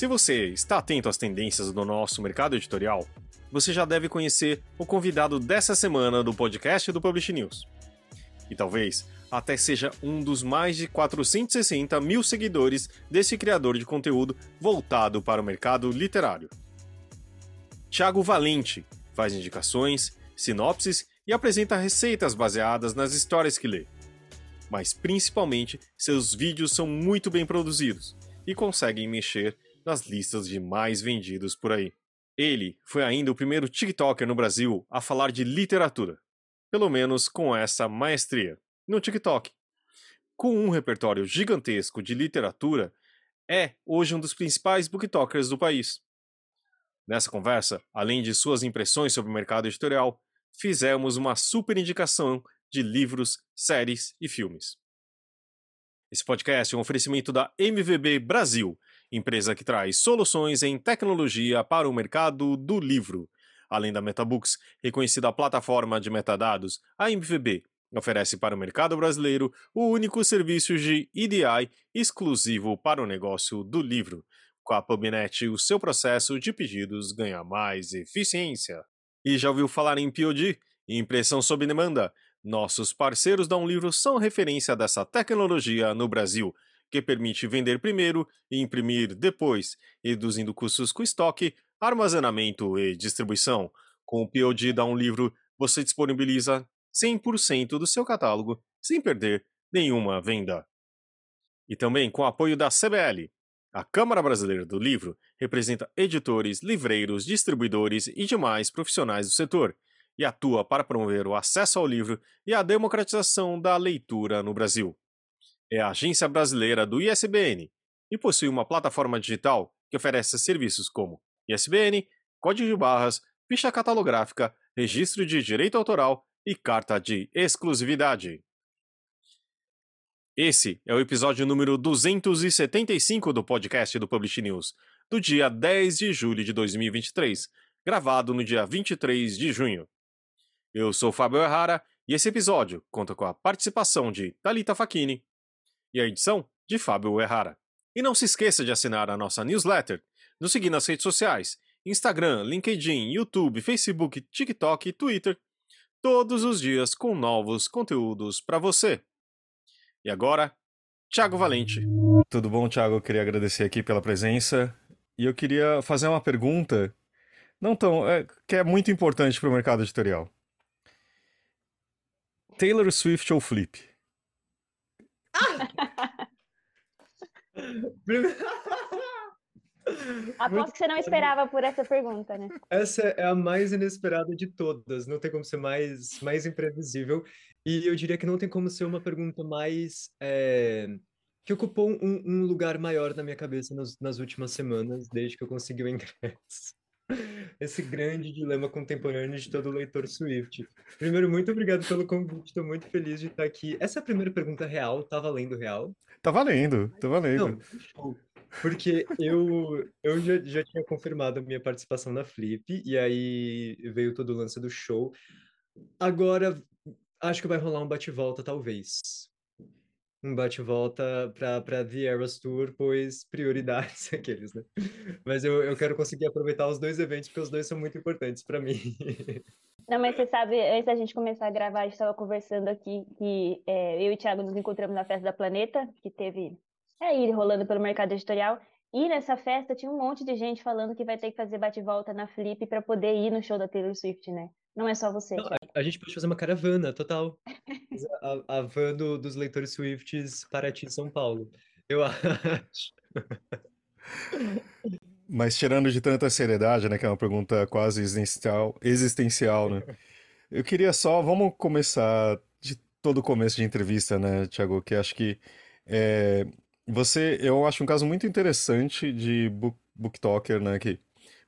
Se você está atento às tendências do nosso mercado editorial, você já deve conhecer o convidado dessa semana do podcast do Publish News. E talvez até seja um dos mais de 460 mil seguidores desse criador de conteúdo voltado para o mercado literário. Tiago Valente faz indicações, sinopses e apresenta receitas baseadas nas histórias que lê. Mas principalmente, seus vídeos são muito bem produzidos e conseguem mexer nas listas de mais vendidos por aí. Ele foi ainda o primeiro TikToker no Brasil a falar de literatura, pelo menos com essa maestria, no TikTok. Com um repertório gigantesco de literatura, é hoje um dos principais booktokers do país. Nessa conversa, além de suas impressões sobre o mercado editorial, fizemos uma super indicação de livros, séries e filmes. Esse podcast é um oferecimento da MVB Brasil, empresa que traz soluções em tecnologia para o mercado do livro. Além da Metabooks, reconhecida plataforma de metadados, a MVB oferece para o mercado brasileiro o único serviço de EDI exclusivo para o negócio do livro. Com a PubNet, o seu processo de pedidos ganha mais eficiência. E já ouviu falar em POD? Impressão sob demanda? Nossos parceiros da Um Livro são referência dessa tecnologia no Brasil, que permite vender primeiro e imprimir depois, reduzindo custos com estoque, armazenamento e distribuição. Com o POD da Um Livro, você disponibiliza 100% do seu catálogo sem perder nenhuma venda. E também com o apoio da CBL. A Câmara Brasileira do Livro representa editores, livreiros, distribuidores e demais profissionais do setor e atua para promover o acesso ao livro e a democratização da leitura no Brasil. É a agência brasileira do ISBN e possui uma plataforma digital que oferece serviços como ISBN, código de barras, ficha catalográfica, registro de direito autoral e carta de exclusividade. Esse é o episódio número 275 do podcast do Publish News, do dia 10 de julho de 2023, gravado no dia 23 de junho. Eu sou Fábio Errara e esse episódio conta com a participação de Talita Facchini e a edição de Fábio Errara. E não se esqueça de assinar a nossa newsletter, nos seguir nas redes sociais, Instagram, LinkedIn, YouTube, Facebook, TikTok e Twitter, todos os dias com novos conteúdos para você. E agora, Thiago Valente. Tudo bom, Thiago? Eu queria agradecer aqui pela presença e eu queria fazer uma pergunta, não tão, é, que é muito importante para o mercado editorial. Taylor Swift ou Flip? Aposto que você não esperava por essa pergunta, né? Essa é a mais inesperada de todas, não tem como ser mais, mais imprevisível. E eu diria que não tem como ser uma pergunta mais. É, que ocupou um, um, lugar maior na minha cabeça nas, nas últimas semanas, desde que eu consegui o ingresso. Esse grande dilema contemporâneo de todo leitor Swift. Primeiro, muito obrigado pelo convite, estou muito feliz de estar aqui. Essa é a primeira pergunta real, tá valendo real? Tá valendo, tá valendo. Não, porque eu, eu já, já tinha confirmado a minha participação na Flip, e aí veio todo o lance do show. Agora, acho que vai rolar um bate-volta, talvez um bate-volta para The Eras Tour, pois prioridades aqueles, né? Mas eu, eu quero conseguir aproveitar os dois eventos, porque os dois são muito importantes para mim. Não, mas você sabe, antes da gente começar a gravar, a gente estava conversando aqui que é, eu e o Thiago nos encontramos na Festa da Planeta, que teve aí é, rolando pelo mercado editorial, e nessa festa tinha um monte de gente falando que vai ter que fazer bate-volta na Flip para poder ir no show da Taylor Swift, né? Não é só você. Não, a, gente pode fazer uma caravana, total. a, a van do, dos leitores Swifts para ti, São Paulo. Eu acho. Mas tirando de tanta seriedade, né, que é uma pergunta quase existencial, existencial, né? Eu queria só, vamos começar de todo o começo de entrevista, né, Tiago, que acho que é, você, eu acho um caso muito interessante de book, booktoker, né, que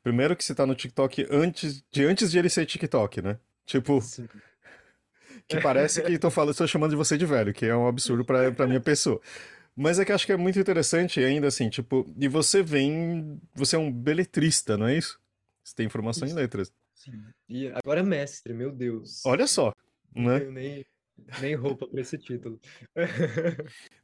primeiro que você tá no TikTok antes de antes de ele ser TikTok, né? Tipo, Sim. que parece que tô falando, estou chamando de você de velho, que é um absurdo para minha pessoa. Mas é que acho que é muito interessante ainda assim, tipo, e você vem, você é um beletrista, não é isso? Você tem formação isso. em letras. Sim. E agora é mestre, meu Deus. Olha só, né? Eu nem Nem roupa para esse título.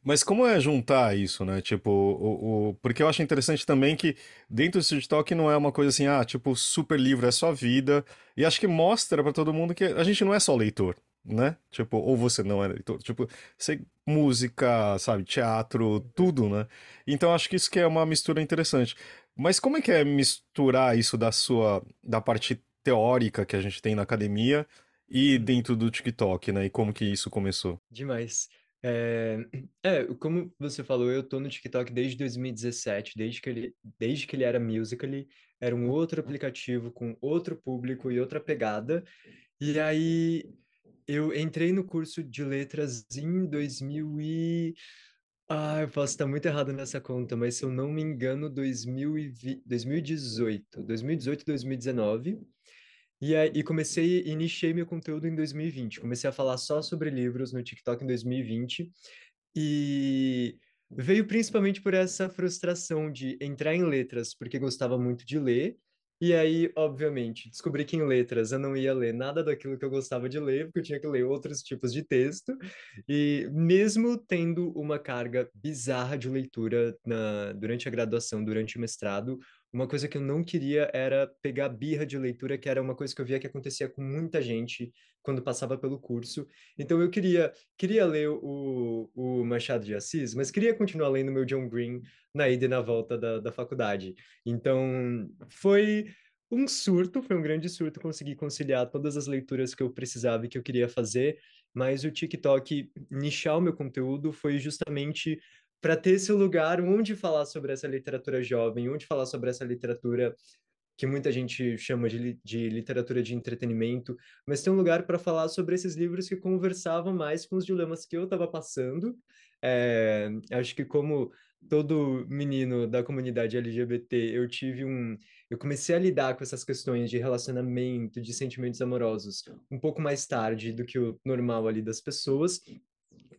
Mas como é juntar isso, né? Tipo, o, o, porque eu acho interessante também que dentro do TikTok não é uma coisa assim, ah, tipo, super livro é só vida. E acho que mostra para todo mundo que a gente não é só leitor, né? Tipo, ou você não é leitor. Tipo, você, música, sabe, teatro, tudo, né? Então acho que isso que é uma mistura interessante. Mas como é que é misturar isso da sua, da parte teórica que a gente tem na academia e dentro do TikTok, né? E como que isso começou? Demais. É, é, como você falou, eu tô no TikTok desde 2017, desde que ele, desde que ele era Musical.ly, era um outro aplicativo com outro público e outra pegada. E aí eu entrei no curso de letras em 2000 e... Ah, eu posso estar muito errado nessa conta, mas se eu não me engano, 2020, 2018, 2018, 2019. E aí comecei e iniciei meu conteúdo em 2020. Comecei a falar só sobre livros no TikTok em 2020. E veio principalmente por essa frustração de entrar em letras, porque gostava muito de ler. E aí, obviamente, descobri que em letras eu não ia ler nada daquilo que eu gostava de ler, porque eu tinha que ler outros tipos de texto. E mesmo tendo uma carga bizarra de leitura na, durante a graduação, durante o mestrado, uma coisa que eu não queria era pegar birra de leitura, que era uma coisa que eu via que acontecia com muita gente quando passava pelo curso. Então eu queria queria ler o, o Machado de Assis, mas queria continuar lendo meu John Green na ida e na volta da, da faculdade. Então foi um surto, foi um grande surto conseguir conciliar todas as leituras que eu precisava e que eu queria fazer, mas o TikTok nichar o meu conteúdo foi justamente para ter esse lugar onde falar sobre essa literatura jovem, onde falar sobre essa literatura que muita gente chama de, de literatura de entretenimento, mas tem um lugar para falar sobre esses livros que conversavam mais com os dilemas que eu estava passando. É, acho que como todo menino da comunidade LGBT, eu tive um, eu comecei a lidar com essas questões de relacionamento, de sentimentos amorosos, um pouco mais tarde do que o normal ali das pessoas.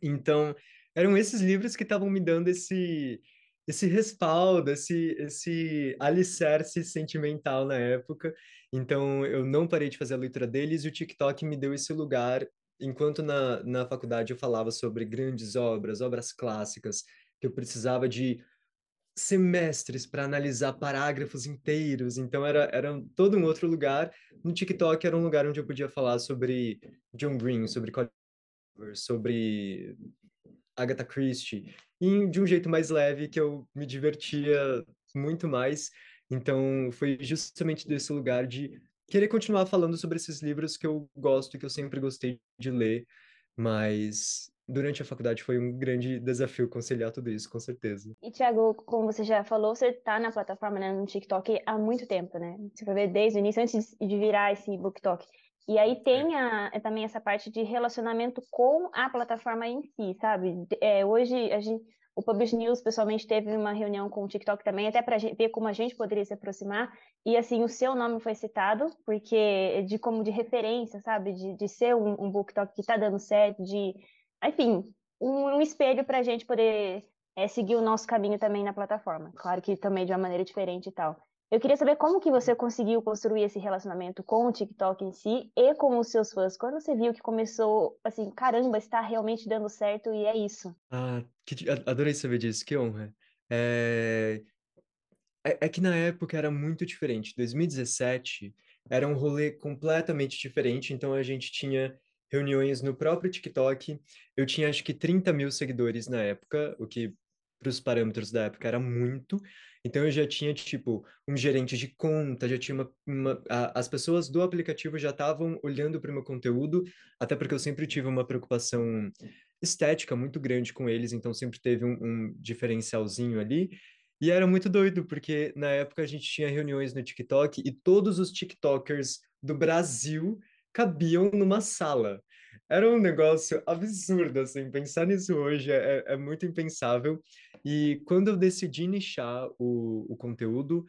Então, eram esses livros que estavam me dando esse esse respaldo, esse esse alicerce sentimental na época. Então eu não parei de fazer a leitura deles e o TikTok me deu esse lugar. Enquanto na, na faculdade eu falava sobre grandes obras, obras clássicas, que eu precisava de semestres para analisar parágrafos inteiros, então era, era todo um outro lugar. No TikTok era um lugar onde eu podia falar sobre John Green, sobre sobre Agatha Christie, e de um jeito mais leve que eu me divertia muito mais. Então, foi justamente desse lugar de querer continuar falando sobre esses livros que eu gosto e que eu sempre gostei de ler, mas durante a faculdade foi um grande desafio conciliar tudo isso, com certeza. E, Thiago, como você já falou, você está na plataforma, né, no TikTok há muito tempo, né? Você vai ver desde o início, antes de virar esse BookTok. E aí tem é. a, é também essa parte de relacionamento com a plataforma em si, sabe? É, hoje a gente, o Publish News pessoalmente teve uma reunião com o TikTok também, até para ver como a gente poderia se aproximar. E assim, o seu nome foi citado, porque de como de referência, sabe? De, de ser um, um BookTok que está dando certo, de, enfim, um, um espelho para a gente poder é, seguir o nosso caminho também na plataforma. Claro que também de uma maneira diferente e tal. Eu queria saber como que você conseguiu construir esse relacionamento com o TikTok em si e com os seus fãs. Quando você viu que começou, assim, caramba, está realmente dando certo e é isso. Ah, que, adorei saber disso, que honra. É... É, é que na época era muito diferente. 2017 era um rolê completamente diferente, então a gente tinha reuniões no próprio TikTok. Eu tinha acho que 30 mil seguidores na época, o que para os parâmetros da época era muito. Então eu já tinha, tipo, um gerente de conta, já tinha uma. uma a, as pessoas do aplicativo já estavam olhando para o meu conteúdo, até porque eu sempre tive uma preocupação estética muito grande com eles, então sempre teve um, um diferencialzinho ali. E era muito doido, porque na época a gente tinha reuniões no TikTok e todos os TikTokers do Brasil cabiam numa sala. Era um negócio absurdo, assim, pensar nisso hoje é, é muito impensável. E quando eu decidi nichar o, o conteúdo,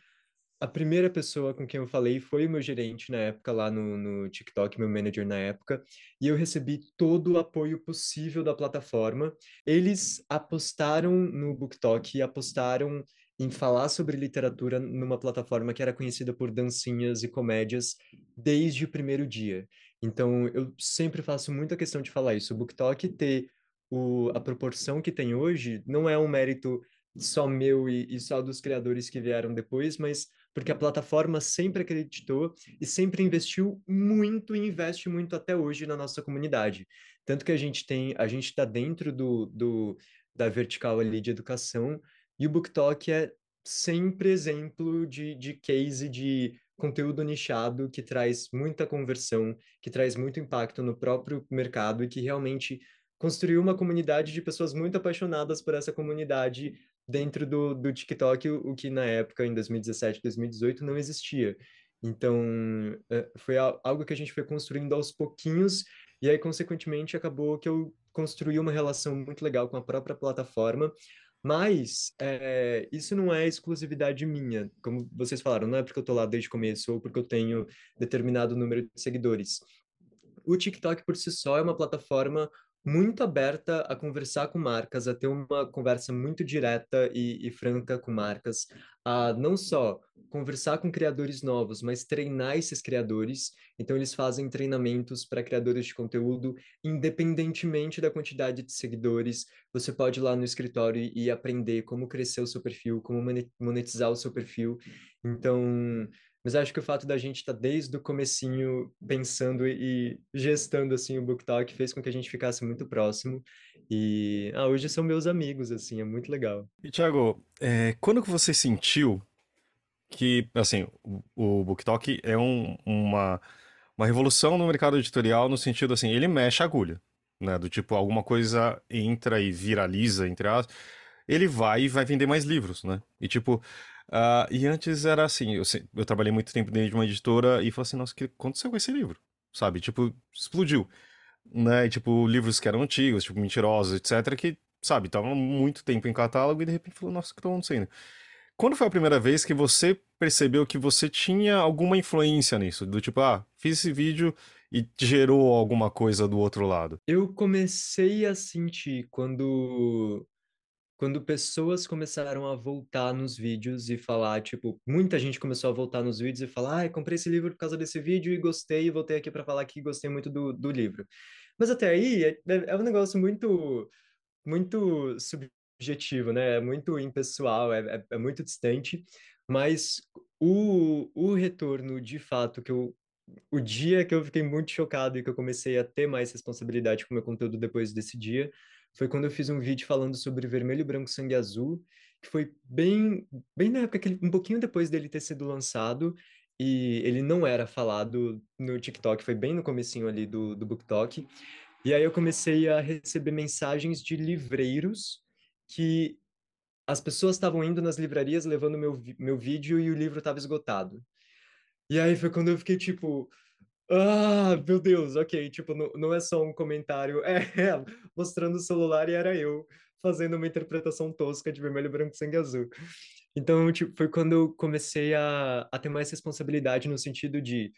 a primeira pessoa com quem eu falei foi o meu gerente na época, lá no, no TikTok, meu manager na época, e eu recebi todo o apoio possível da plataforma. Eles apostaram no BookTok apostaram em falar sobre literatura numa plataforma que era conhecida por dancinhas e comédias desde o primeiro dia. Então, eu sempre faço muita questão de falar isso. O BookTok ter o, a proporção que tem hoje não é um mérito só meu e, e só dos criadores que vieram depois, mas porque a plataforma sempre acreditou e sempre investiu muito e investe muito até hoje na nossa comunidade. Tanto que a gente tem, a gente está dentro do, do, da vertical ali de educação e o BookTok é sempre exemplo de, de case de conteúdo nichado que traz muita conversão, que traz muito impacto no próprio mercado e que realmente construiu uma comunidade de pessoas muito apaixonadas por essa comunidade dentro do, do TikTok, o, o que na época, em 2017, 2018, não existia. Então, é, foi algo que a gente foi construindo aos pouquinhos, e aí, consequentemente, acabou que eu construí uma relação muito legal com a própria plataforma, mas é, isso não é exclusividade minha, como vocês falaram, não é porque eu estou lá desde o começo ou porque eu tenho determinado número de seguidores. O TikTok por si só é uma plataforma muito aberta a conversar com marcas, a ter uma conversa muito direta e, e, franca com marcas, a não só conversar com criadores novos, mas treinar esses criadores. Então, eles fazem treinamentos para criadores de conteúdo, independentemente da quantidade de seguidores. Você pode ir lá no escritório e aprender como crescer o seu perfil, como monetizar o seu perfil. Então, mas acho que o fato da gente estar tá desde o comecinho pensando e gestando assim o BookTalk fez com que a gente ficasse muito próximo. E ah, hoje são meus amigos, assim, é muito legal. E Thiago, é, quando que você sentiu que, assim, o, o BookTalk é um, uma, uma revolução no mercado editorial no sentido, assim, ele mexe a agulha, né? Do tipo, alguma coisa entra e viraliza, entre as ele vai e vai vender mais livros, né? E tipo, Uh, e antes era assim, eu, eu, trabalhei muito tempo dentro de uma editora e falei assim, nossa, o que aconteceu com esse livro? Sabe, tipo, explodiu. Né? E, tipo, livros que eram antigos, tipo, mentirosos, etc., que, sabe, estavam muito tempo em catálogo e de repente falou, nossa, o que tá acontecendo? Quando foi a primeira vez que você percebeu que você tinha alguma influência nisso? Do tipo, ah, fiz esse vídeo e gerou alguma coisa do outro lado? Eu comecei a sentir quando quando pessoas começaram a voltar nos vídeos e falar, tipo, muita gente começou a voltar nos vídeos e falar, ah, comprei esse livro por causa desse vídeo e gostei, e voltei aqui para falar que gostei muito do, do livro. Mas até aí é, é, é um negócio muito, muito subjetivo, né? É muito impessoal, é, é, é muito distante, mas o, o retorno de fato que eu o dia que eu fiquei muito chocado e que eu comecei a ter mais responsabilidade com o meu conteúdo depois desse dia foi quando eu fiz um vídeo falando sobre vermelho, branco, sangue azul, que foi bem, bem na época, que ele, um pouquinho depois dele ter sido lançado, e ele não era falado no TikTok, foi bem no comecinho ali do, do BookTok. E aí eu comecei a receber mensagens de livreiros que as pessoas estavam indo nas livrarias levando meu, meu vídeo e o livro estava esgotado. E aí foi quando eu fiquei tipo, ah, meu Deus, ok. Tipo, não, não é só um comentário. É, é, mostrando o celular e era eu fazendo uma interpretação tosca de vermelho, branco, sangue azul. Então, tipo, foi quando eu comecei a, a ter mais responsabilidade no sentido de.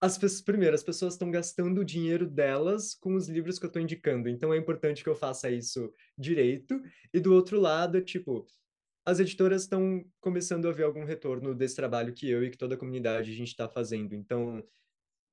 As pessoas, primeiro, as pessoas estão gastando o dinheiro delas com os livros que eu estou indicando, então é importante que eu faça isso direito. E do outro lado, tipo, as editoras estão começando a ver algum retorno desse trabalho que eu e que toda a comunidade a gente está fazendo. Então,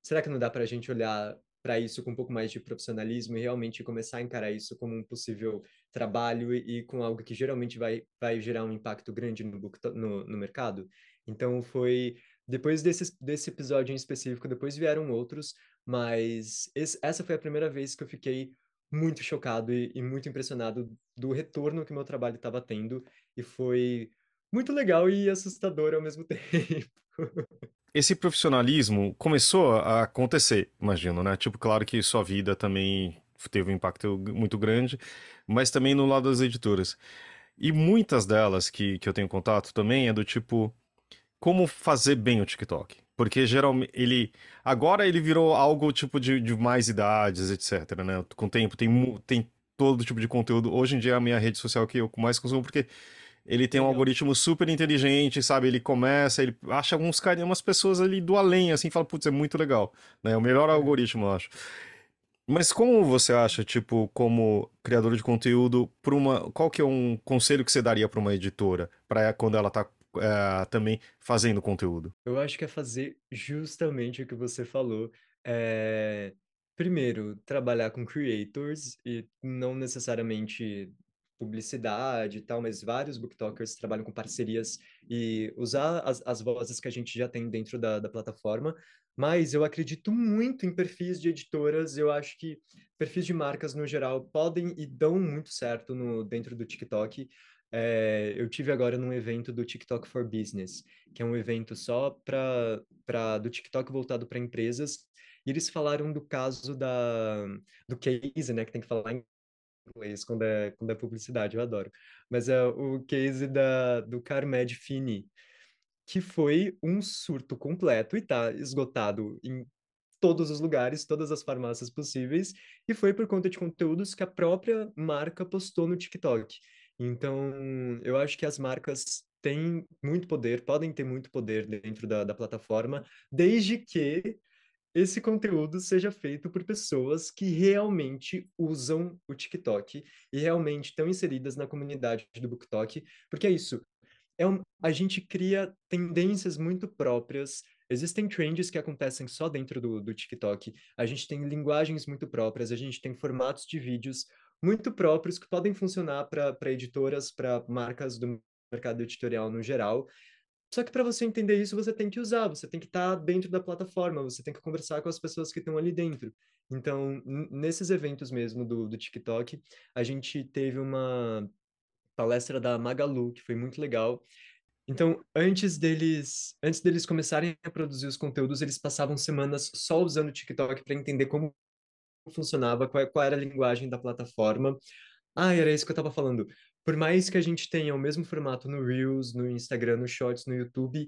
será que não dá para a gente olhar para isso com um pouco mais de profissionalismo e realmente começar a encarar isso como um possível trabalho e, e com algo que geralmente vai, vai gerar um impacto grande no, no, no mercado? Então, foi depois desse, desse episódio em específico, depois vieram outros, mas esse, essa foi a primeira vez que eu fiquei muito chocado e, e muito impressionado do retorno que meu trabalho estava tendo e foi muito legal e assustador ao mesmo tempo. Esse profissionalismo começou a acontecer, imagino, né? Tipo, claro que sua vida também teve um impacto muito grande, mas também no lado das editoras. E muitas delas que, que eu tenho contato também é do tipo, como fazer bem o TikTok. Porque geralmente ele. Agora ele virou algo tipo de, de mais idades, etc. Né? Com o tempo tem, tem todo tipo de conteúdo. Hoje em dia é a minha rede social que eu mais consumo, porque ele tem um algoritmo super inteligente, sabe? Ele começa, ele acha alguns caras, umas pessoas ali do além, assim, fala, putz, é muito legal. Né? É o melhor é. algoritmo, eu acho. Mas como você acha, tipo, como criador de conteúdo, para uma, qual que é um conselho que você daria para uma editora, para quando ela tá uh, também fazendo conteúdo? Eu acho que é fazer justamente o que você falou. É... Primeiro, trabalhar com creators e não necessariamente publicidade e tal, mas vários booktokers trabalham com parcerias e usar as, as vozes que a gente já tem dentro da, da plataforma. Mas eu acredito muito em perfis de editoras, eu acho que perfis de marcas no geral podem e dão muito certo no, dentro do TikTok. É, eu tive agora num evento do TikTok for Business, que é um evento só para do TikTok voltado para empresas, e eles falaram do caso da do case, né, que tem que falar em inglês quando é, quando é publicidade, eu adoro. Mas é o case da, do Carmed Fini, que foi um surto completo e está esgotado em todos os lugares, todas as farmácias possíveis, e foi por conta de conteúdos que a própria marca postou no TikTok. Então, eu acho que as marcas têm muito poder, podem ter muito poder dentro da, da plataforma, desde que esse conteúdo seja feito por pessoas que realmente usam o TikTok e realmente estão inseridas na comunidade do BookTok, porque é isso. É um, a gente cria tendências muito próprias. Existem trends que acontecem só dentro do, do TikTok. A gente tem linguagens muito próprias, a gente tem formatos de vídeos muito próprios que podem funcionar para editoras, para marcas do mercado editorial no geral. Só que para você entender isso, você tem que usar, você tem que estar tá dentro da plataforma, você tem que conversar com as pessoas que estão ali dentro. Então, nesses eventos mesmo do, do TikTok, a gente teve uma palestra da Magalu, que foi muito legal. Então, antes deles, antes deles começarem a produzir os conteúdos, eles passavam semanas só usando o TikTok para entender como funcionava, qual, qual era a linguagem da plataforma. Ah, era isso que eu estava falando por mais que a gente tenha o mesmo formato no Reels, no Instagram, no Shorts, no YouTube,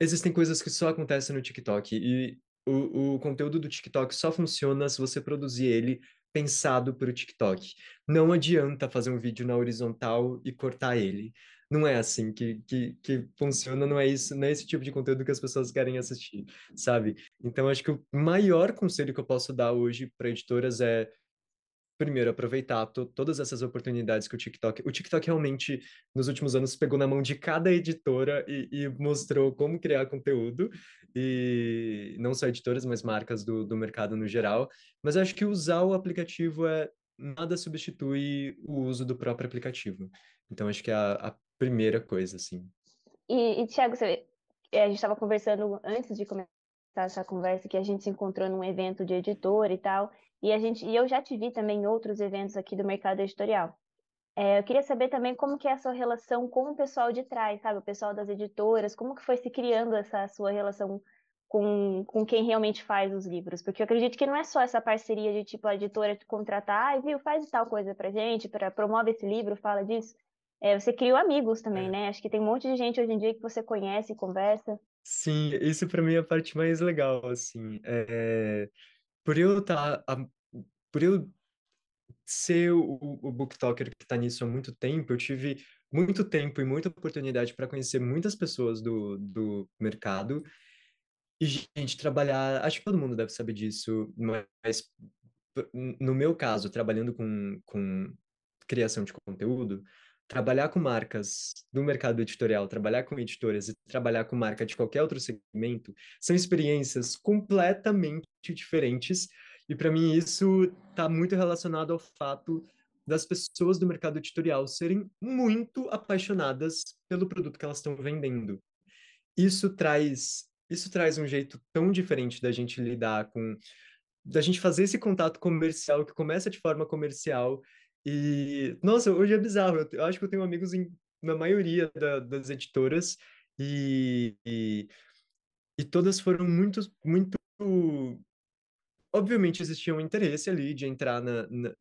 existem coisas que só acontecem no TikTok. E o, o conteúdo do TikTok só funciona se você produzir ele pensado para o TikTok. Não adianta fazer um vídeo na horizontal e cortar ele. Não é assim que, que, que funciona, não é isso, não é esse tipo de conteúdo que as pessoas querem assistir, sabe? Então, acho que o maior conselho que eu posso dar hoje para editoras é primeiro, aproveitar to todas essas oportunidades que o TikTok. O TikTok realmente, nos últimos anos, pegou na mão de cada editora e, e mostrou como criar conteúdo, e não só editoras, mas marcas do, do mercado no geral. Mas acho que usar o aplicativo é nada substitui o uso do próprio aplicativo. Então, acho que a, a primeira coisa, assim. E, e Tiago, é, a gente estava conversando antes de começar essa conversa que a gente se encontrou num evento de editor e tal. E, a gente, e eu já te vi também em outros eventos aqui do mercado editorial. É, eu queria saber também como que é a sua relação com o pessoal de trás, sabe? O pessoal das editoras, como que foi se criando essa sua relação com, com quem realmente faz os livros? Porque eu acredito que não é só essa parceria de tipo a editora te contratar, ah, viu, faz tal coisa pra gente, para promove esse livro, fala disso. É, você criou amigos também, é. né? Acho que tem um monte de gente hoje em dia que você conhece e conversa. Sim, isso para mim é a parte mais legal, assim. É por eu estar tá, por eu ser o, o booktalker que está nisso há muito tempo, eu tive muito tempo e muita oportunidade para conhecer muitas pessoas do, do mercado e, gente, trabalhar, acho que todo mundo deve saber disso, mas no meu caso, trabalhando com, com criação de conteúdo, trabalhar com marcas do mercado editorial, trabalhar com editoras e trabalhar com marca de qualquer outro segmento são experiências completamente diferentes. E para mim isso está muito relacionado ao fato das pessoas do mercado editorial serem muito apaixonadas pelo produto que elas estão vendendo. Isso traz isso traz um jeito tão diferente da gente lidar com da gente fazer esse contato comercial que começa de forma comercial e, nossa, hoje é bizarro. Eu, acho que eu tenho amigos em, na maioria da, das editoras e, e, e, todas foram muito, muito. Obviamente existia um interesse ali de entrar na, na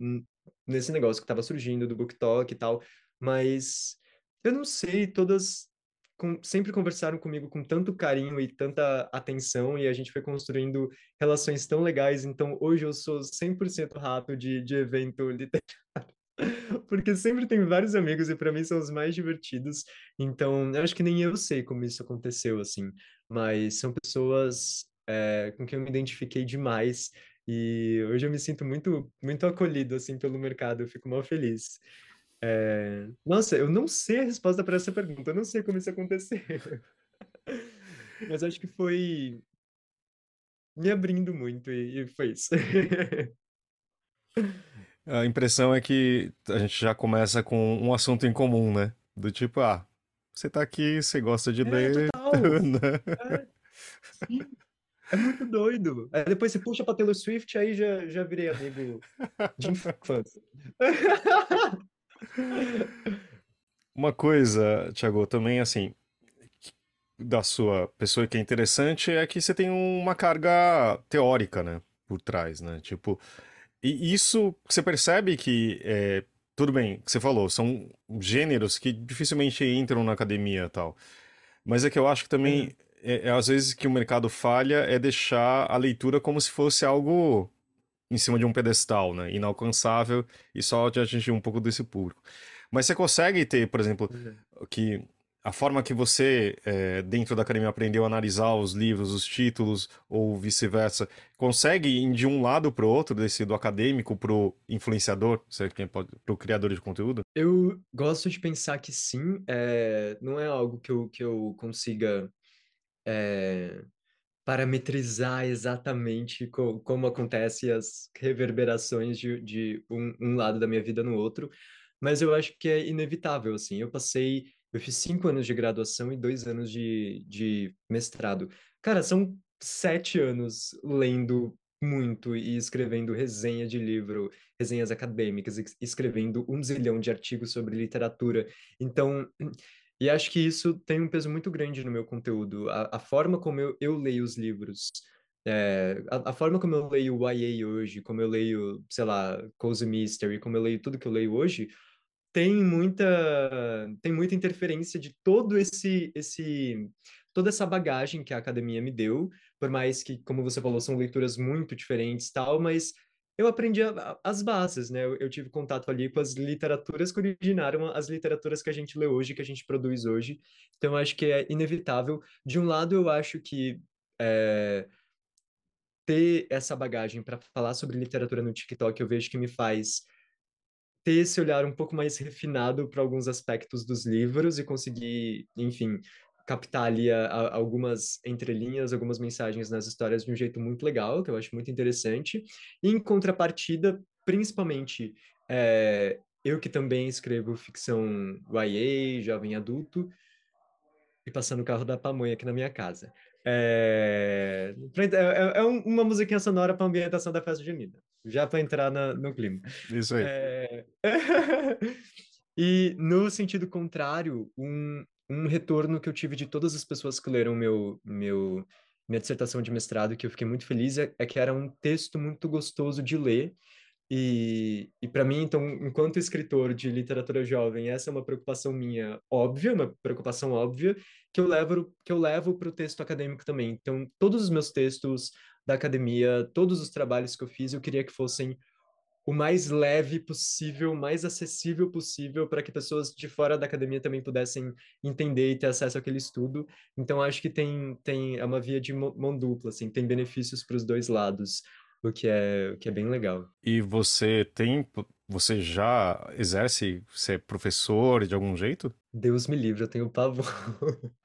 nesse negócio que estava surgindo do BookTok e tal, mas eu não sei, todas com, sempre conversaram comigo com tanto carinho e tanta atenção e a gente foi construindo relações tão legais. Então, hoje eu sou 100% rato de, de evento literário. Porque sempre tem vários amigos e para mim são os mais divertidos. Então, eu acho que nem eu sei como isso aconteceu, assim. Mas são pessoas é, com quem eu me identifiquei demais. E hoje eu me sinto muito, muito acolhido, assim, pelo mercado. Eu fico mal feliz. É... Nossa, eu não sei a resposta para essa pergunta, eu não sei como isso aconteceu. Mas acho que foi me abrindo muito e, e foi isso. A impressão é que a gente já começa com um assunto em comum, né? Do tipo, ah, você tá aqui, você gosta de É, ler, né? É, sim. É muito doido. Aí depois você puxa pra Taylor Swift, aí já, já virei amigo de infância. Uma coisa, Thiago, também assim, da sua pessoa que é interessante é que você tem uma carga teórica, né, por trás, né? Tipo, e isso você percebe que é, tudo bem, que você falou, são gêneros que dificilmente entram na academia e tal. Mas é que eu acho que também Uhum. é, é às vezes que o mercado falha é deixar a leitura como se fosse algo em cima de um pedestal, né? Inalcançável e só de atingir um pouco desse público. Mas você consegue ter, por exemplo, Uhum. que a forma que você, é, dentro da academia, aprendeu a analisar os livros, os títulos, ou vice-versa, consegue ir de um lado para o outro, desse do acadêmico para o influenciador, para o criador de conteúdo? Eu gosto de pensar que sim, é, não é algo que eu, que eu consiga é, parametrizar exatamente co- como acontece as reverberações de, de um, um lado da minha vida no outro, mas eu acho que é inevitável, assim. Eu passei, eu fiz cinco anos de graduação e dois anos de, de mestrado. Cara, são sete anos lendo muito e escrevendo resenha de livro, resenhas acadêmicas, escrevendo um zilhão de artigos sobre literatura. Então, e acho que isso tem um peso muito grande no meu conteúdo. A, a forma como eu, eu leio os livros, é, a, a forma como eu leio o YA hoje, como eu leio, sei lá, Cozy Mystery, como eu leio tudo que eu leio hoje, tem muita, tem muita interferência de todo esse, esse, toda essa bagagem que a academia me deu, por mais que, como você falou, são leituras muito diferentes tal, mas eu aprendi a- a- as bases, né? Eu, eu tive contato ali com as literaturas que originaram as literaturas que a gente lê hoje, que a gente produz hoje. Então, acho que é inevitável. De um lado, eu acho que é, ter essa bagagem para falar sobre literatura no TikTok, eu vejo que me faz ter esse olhar um pouco mais refinado para alguns aspectos dos livros e conseguir, enfim, captar ali a, a, algumas entrelinhas, algumas mensagens nas histórias de um jeito muito legal, que eu acho muito interessante. E em contrapartida, principalmente, é, eu que também escrevo ficção YA, jovem adulto, e passando o carro da pamonha aqui na minha casa. É, é, é uma musiquinha sonora para ambientação da festa junina, já para entrar na, no clima. Isso aí. É... e no sentido contrário, um, um retorno que eu tive de todas as pessoas que leram meu, meu, minha dissertação de mestrado, que eu fiquei muito feliz, é, é que era um texto muito gostoso de ler. E, e para mim, então, enquanto escritor de literatura jovem, essa é uma preocupação minha óbvia, uma preocupação óbvia, que eu levo que eu levo para o texto acadêmico também. Então, todos os meus textos da academia, todos os trabalhos que eu fiz, eu queria que fossem o mais leve possível, o mais acessível possível, para que pessoas de fora da academia também pudessem entender e ter acesso àquele estudo. Então, acho que tem, tem é uma via de mão dupla, assim, tem benefícios para os dois lados, o que é, o que é bem legal. E você tem, você já exerce ser professor de algum jeito? Deus me livre, eu tenho pavor.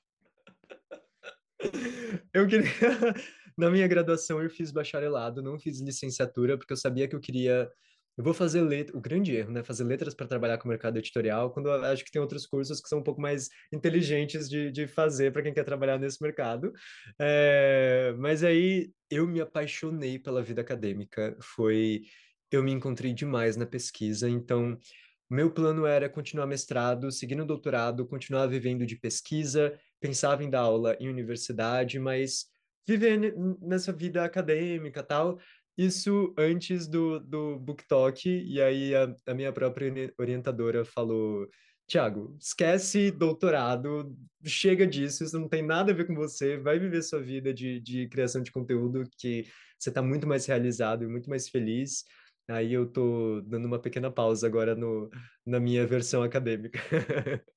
eu queria. Na minha graduação, eu fiz bacharelado, não fiz licenciatura, porque eu sabia que eu queria. Eu vou fazer letra, o grande erro, né? Fazer letras para trabalhar com o mercado editorial, quando eu acho que tem outros cursos que são um pouco mais inteligentes de, de fazer para quem quer trabalhar nesse mercado. É... Mas aí eu me apaixonei pela vida acadêmica. Foi. Eu me encontrei demais na pesquisa, então meu plano era continuar mestrado, seguir no doutorado, continuar vivendo de pesquisa, pensava em dar aula em universidade, mas viver nessa vida acadêmica tal. Isso antes do, do Book Talk, e aí a, a minha própria orientadora falou: Tiago, esquece doutorado, chega disso, isso não tem nada a ver com você, vai viver sua vida de, de criação de conteúdo que você está muito mais realizado e muito mais feliz. Aí eu tô dando uma pequena pausa agora no, na minha versão acadêmica.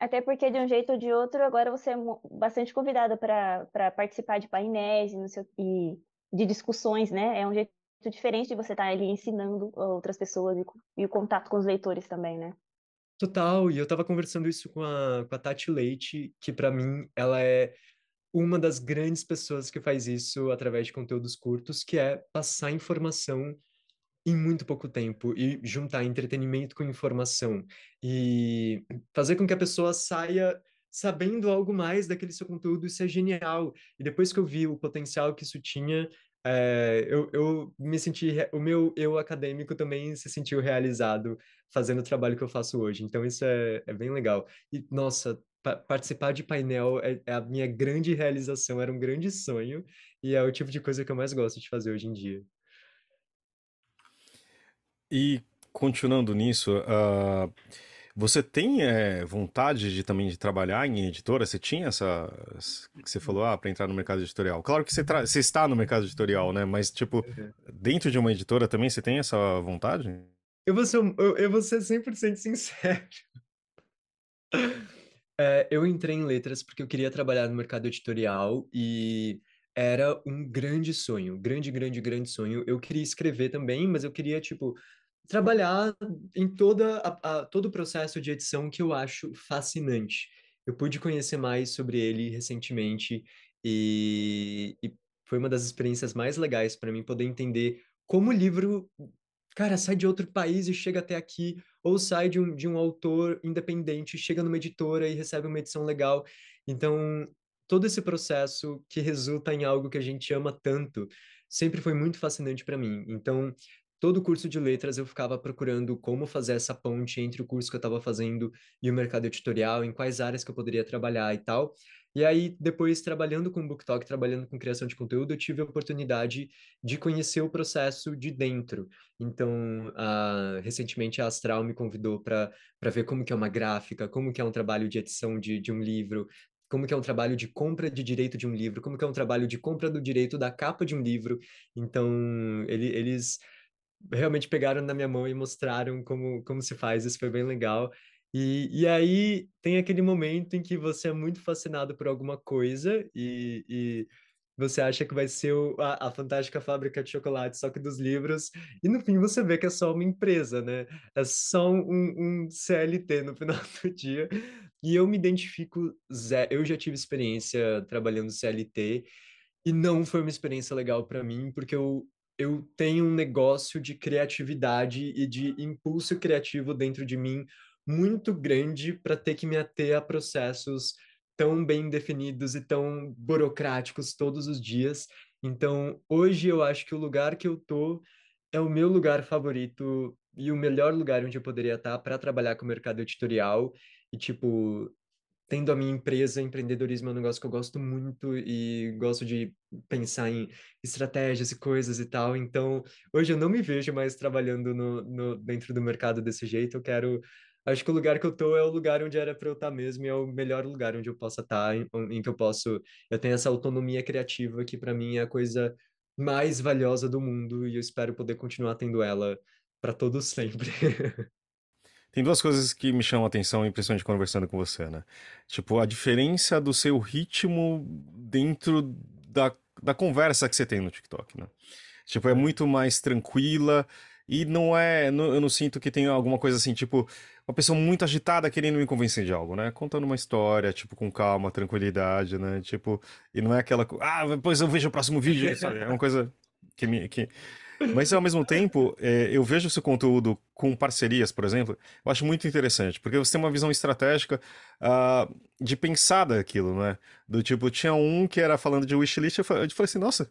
Até porque, de um jeito ou de outro, agora você é bastante convidada para participar de painéis e, seu, e, de discussões, né? É um jeito diferente de você estar tá ali ensinando outras pessoas e, e, o contato com os leitores também, né? Total, e eu tava conversando isso com a, com a Tati Leite, que para mim ela é uma das grandes pessoas que faz isso através de conteúdos curtos, que é passar informação em muito pouco tempo e juntar entretenimento com informação e fazer com que a pessoa saia sabendo algo mais daquele seu conteúdo, isso é genial. E depois que eu vi o potencial que isso tinha, é, eu, eu me senti, o meu eu acadêmico também se sentiu realizado fazendo o trabalho que eu faço hoje. Então isso é, é bem legal. E, nossa, pa participar de painel é, é, a minha grande realização, era um grande sonho, e é o tipo de coisa que eu mais gosto de fazer hoje em dia. E continuando nisso, uh, você tem é, vontade de também de trabalhar em editora? Você tinha essa. que você falou, ah, para entrar no mercado editorial. Claro que você, você, está no mercado editorial, né? Mas, tipo, uhum. dentro de uma editora também você tem essa vontade? Eu vou ser, eu, eu vou ser 100% sincero. É, eu entrei em letras porque eu queria trabalhar no mercado editorial e era um grande sonho, grande, grande, grande sonho. Eu queria escrever também, mas eu queria, tipo, trabalhar em toda a, a, todo o processo de edição que eu acho fascinante. Eu pude conhecer mais sobre ele recentemente e, e foi uma das experiências mais legais para mim poder entender como o livro, cara, sai de outro país e chega até aqui, ou sai de um, de um autor independente, chega numa editora e recebe uma edição legal. Então, todo esse processo que resulta em algo que a gente ama tanto sempre foi muito fascinante para mim. Então, todo o curso de letras eu ficava procurando como fazer essa ponte entre o curso que eu estava fazendo e o mercado editorial, em quais áreas que eu poderia trabalhar e tal. E aí, depois, trabalhando com BookTok, trabalhando com criação de conteúdo, eu tive a oportunidade de conhecer o processo de dentro. Então, uh, recentemente a Astral me convidou para ver como que é uma gráfica, como que é um trabalho de edição de, de um livro, como que é um trabalho de compra de direito de um livro, como que é um trabalho de compra do direito da capa de um livro. Então, ele, eles realmente pegaram na minha mão e mostraram como, como se faz, isso foi bem legal. E, e aí tem aquele momento em que você é muito fascinado por alguma coisa e, e você acha que vai ser o, a, a, fantástica fábrica de chocolate, só que dos livros, e no fim você vê que é só uma empresa, né? É só um, um CLT no final do dia. E eu me identifico, Zé, eu já tive experiência trabalhando CLT, e não foi uma experiência legal para mim, porque eu, eu tenho um negócio de criatividade e de impulso criativo dentro de mim muito grande para ter que me ater a processos tão bem definidos e tão burocráticos todos os dias. Então, hoje eu acho que o lugar que eu tô é o meu lugar favorito e o melhor lugar onde eu poderia estar para trabalhar com o mercado editorial e tipo tendo a minha empresa, empreendedorismo é um negócio que eu gosto muito e gosto de pensar em estratégias e coisas e tal. Então, hoje eu não me vejo mais trabalhando no, no, dentro do mercado desse jeito. Eu quero. Acho que o lugar que eu tô é o lugar onde era para eu estar mesmo e é o melhor lugar onde eu possa estar, em, em que eu posso. Eu tenho essa autonomia criativa que para mim é a coisa mais valiosa do mundo e eu espero poder continuar tendo ela para todo sempre. Tem duas coisas que me chamam a atenção, principalmente conversando com você, né? Tipo, a diferença do seu ritmo dentro da, da conversa que você tem no TikTok, né? Tipo, é muito mais tranquila e não é. eu não sinto que tem alguma coisa assim, tipo, uma pessoa muito agitada querendo me convencer de algo, né? Contando uma história, tipo, com calma, tranquilidade, né? Tipo, e não é aquela. Ah, depois eu vejo o próximo vídeo, sabe? É uma coisa que me. Que mas ao mesmo tempo, é, eu vejo esse conteúdo com parcerias, por exemplo, eu acho muito interessante, porque você tem uma visão estratégica uh, de pensar daquilo, né? Do tipo, tinha um que era falando de wishlist, eu falei assim, nossa,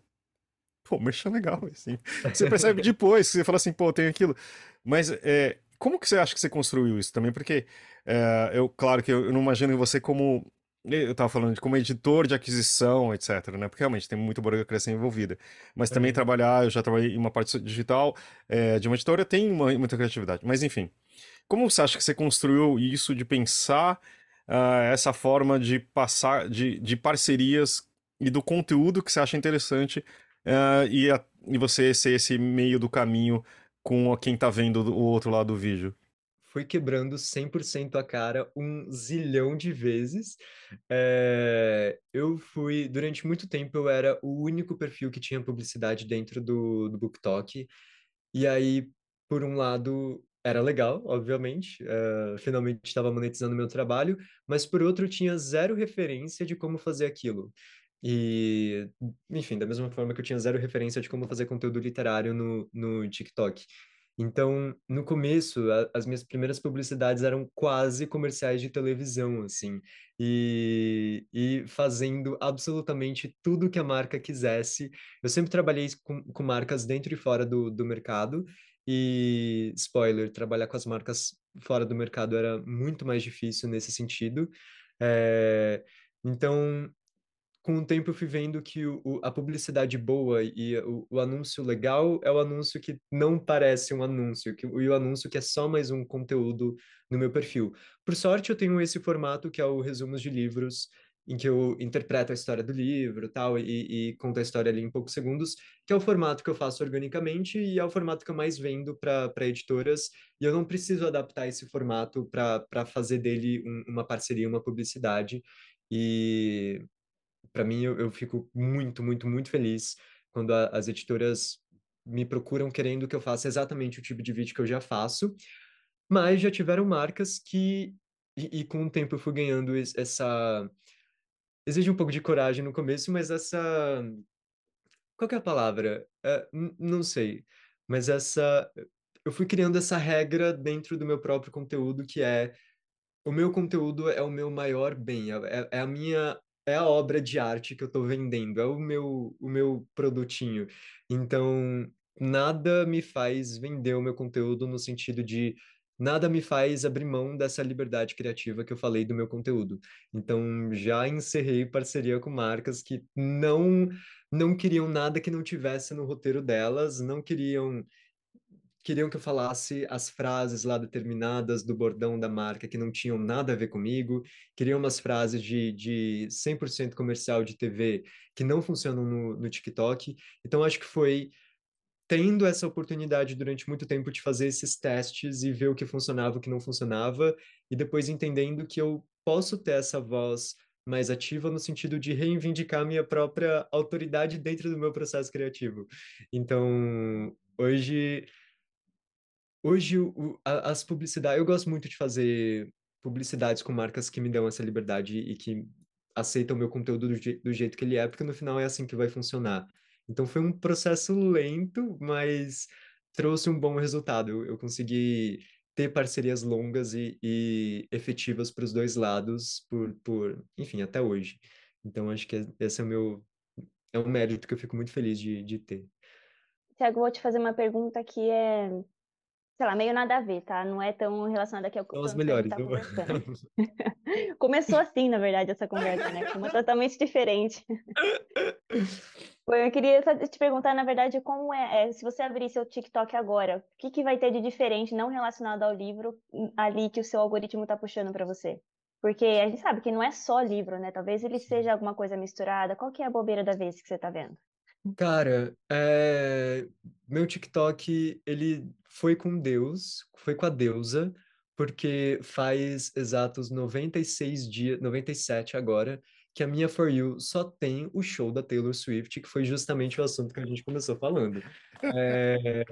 pô, mexa legal, assim. Você percebe depois, você fala assim, pô, tem aquilo. Mas é, como que você acha que você construiu isso também? Porque é, eu, claro que eu não imagino você como eu estava falando de como editor de aquisição, etc, né? Porque realmente tem muita burocracia envolvida. Mas também uhum. trabalhar, eu já trabalhei em uma parte digital é, de uma editora, tem uma, muita criatividade. Mas enfim, como você acha que você construiu isso de pensar uh, essa forma de passar, de, de parcerias e do conteúdo que você acha interessante uh, e, a, e você ser esse meio do caminho com quem está vendo o outro lado do vídeo? Foi quebrando 100% a cara um zilhão de vezes. É, eu fui, durante muito tempo, eu era o único perfil que tinha publicidade dentro do, do BookTok. E aí, por um lado, era legal, obviamente, uh, finalmente estava monetizando meu trabalho, mas por outro tinha zero referência de como fazer aquilo. E, enfim, da mesma forma que eu tinha zero referência de como fazer conteúdo literário no, no TikTok. Então, no começo, a, as minhas primeiras publicidades eram quase comerciais de televisão, assim, e, e fazendo absolutamente tudo que a marca quisesse. Eu sempre trabalhei com, com marcas dentro e fora do, do mercado, e, spoiler, trabalhar com as marcas fora do mercado era muito mais difícil nesse sentido. É, então, com o tempo eu fui vendo que o, o, a publicidade boa e o, o, anúncio legal é o anúncio que não parece um anúncio, que, e o anúncio que é só mais um conteúdo no meu perfil. Por sorte, eu tenho esse formato que é o resumos de livros, em que eu interpreto a história do livro tal, e, e conto a história ali em poucos segundos, que é o formato que eu faço organicamente e é o formato que eu mais vendo para editoras, e eu não preciso adaptar esse formato para fazer dele um, uma parceria, uma publicidade. E para mim, eu, eu, fico muito, muito, muito feliz quando a, as editoras me procuram querendo que eu faça exatamente o tipo de vídeo que eu já faço. Mas já tiveram marcas que, e, e com o tempo eu fui ganhando essa. Exige um pouco de coragem no começo, mas essa. Qual é a palavra? É, não sei. Mas essa. Eu fui criando essa regra dentro do meu próprio conteúdo, que é o meu conteúdo é o meu maior bem, é, é a minha é a obra de arte que eu estou vendendo, é o meu, o meu produtinho. Então, nada me faz vender o meu conteúdo no sentido de nada me faz abrir mão dessa liberdade criativa que eu falei do meu conteúdo. Então, já encerrei parceria com marcas que não não queriam nada que não tivesse no roteiro delas, não queriam queriam que eu falasse as frases lá determinadas do bordão da marca que não tinham nada a ver comigo, queriam umas frases de, de 100% comercial de TV que não funcionam no, no TikTok. Então, acho que foi tendo essa oportunidade durante muito tempo de fazer esses testes e ver o que funcionava, o que não funcionava, e depois entendendo que eu posso ter essa voz mais ativa no sentido de reivindicar minha própria autoridade dentro do meu processo criativo. Então, hoje Hoje, o, a, as publicidades, eu gosto muito de fazer publicidades com marcas que me dão essa liberdade e que aceitam o meu conteúdo do, do jeito que ele é, porque no final é assim que vai funcionar. Então foi um processo lento, mas trouxe um bom resultado. Eu, eu consegui ter parcerias longas e, e efetivas para os dois lados, por, por, enfim, até hoje. Então acho que esse é o meu é um mérito que eu fico muito feliz de, de ter. Tiago, vou te fazer uma pergunta que é sei lá, meio nada a ver, tá? Não é tão relacionado aqui ao que São melhores. Tá Começou assim, na verdade, essa conversa, né? Uma totalmente diferente. eu queria te perguntar, na verdade, como é, é, se você abrir seu TikTok agora, o que, que vai ter de diferente, não relacionado ao livro, hum, ali que o seu algoritmo tá puxando para você? Porque a gente sabe que não é só livro, né? Talvez ele seja alguma coisa misturada. Qual que é a bobeira da vez que você tá vendo? Cara, é... meu TikTok, ele foi com Deus, foi com a deusa, porque faz exatos 96 dias, 97 agora, que a minha For You só tem o show da Taylor Swift, que foi justamente o assunto que a gente começou falando. É...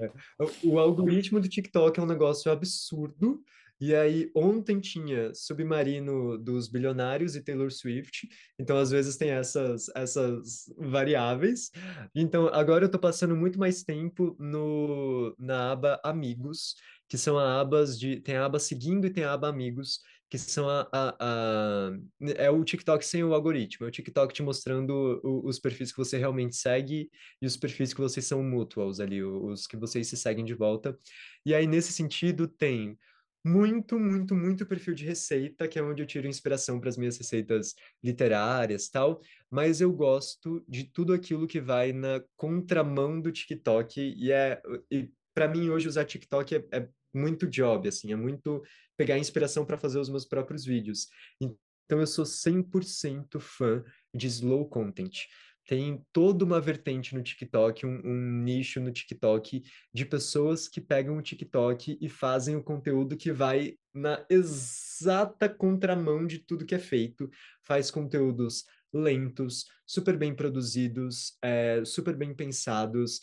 O algoritmo do TikTok é um negócio absurdo, e aí, ontem tinha Submarino dos Bilionários e Taylor Swift. Então, às vezes, tem essas, essas variáveis. Então, agora eu tô passando muito mais tempo no, na aba Amigos, que são a abas de. Tem a aba Seguindo e tem a aba Amigos, que são a, a, a, é o TikTok sem o algoritmo, é o TikTok te mostrando o, os perfis que você realmente segue e os perfis que vocês são mutuals ali, os que vocês se seguem de volta. E aí, nesse sentido, tem muito, muito, muito perfil de receita, que é onde eu tiro inspiração para as minhas receitas literárias tal, mas eu gosto de tudo aquilo que vai na contramão do TikTok e é e para mim hoje usar TikTok é, é muito job, assim, é muito pegar inspiração para fazer os meus próprios vídeos. Então eu sou 100% fã de slow content tem toda uma vertente no TikTok, um, um, nicho no TikTok de pessoas que pegam o TikTok e fazem o conteúdo que vai na exata contramão de tudo que é feito. Faz conteúdos lentos, super bem produzidos, é, super bem pensados.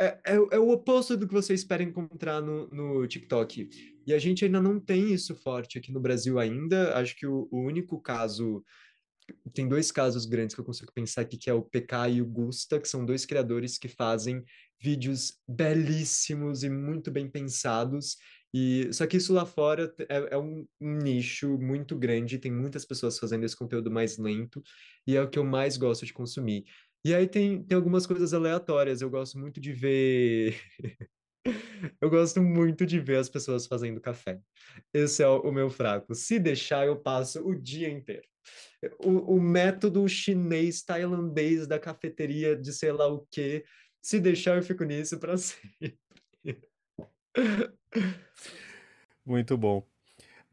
é, é, é, o oposto do que você espera encontrar no, no TikTok. E a gente ainda não tem isso forte aqui no Brasil ainda. Acho que o, o único caso tem dois casos grandes que eu consigo pensar aqui, que é o PK e o Gusta, que são dois criadores que fazem vídeos belíssimos e muito bem pensados. E só que isso lá fora é, é um, um, nicho muito grande, tem muitas pessoas fazendo esse conteúdo mais lento, e é o que eu mais gosto de consumir. E aí tem, tem algumas coisas aleatórias, eu gosto muito de ver. eu gosto muito de ver as pessoas fazendo café. Esse é o, meu fraco. Se deixar, eu passo o dia inteiro o, o método chinês, tailandês da cafeteria de sei lá o quê. Se deixar, eu fico nisso para sempre. Muito bom.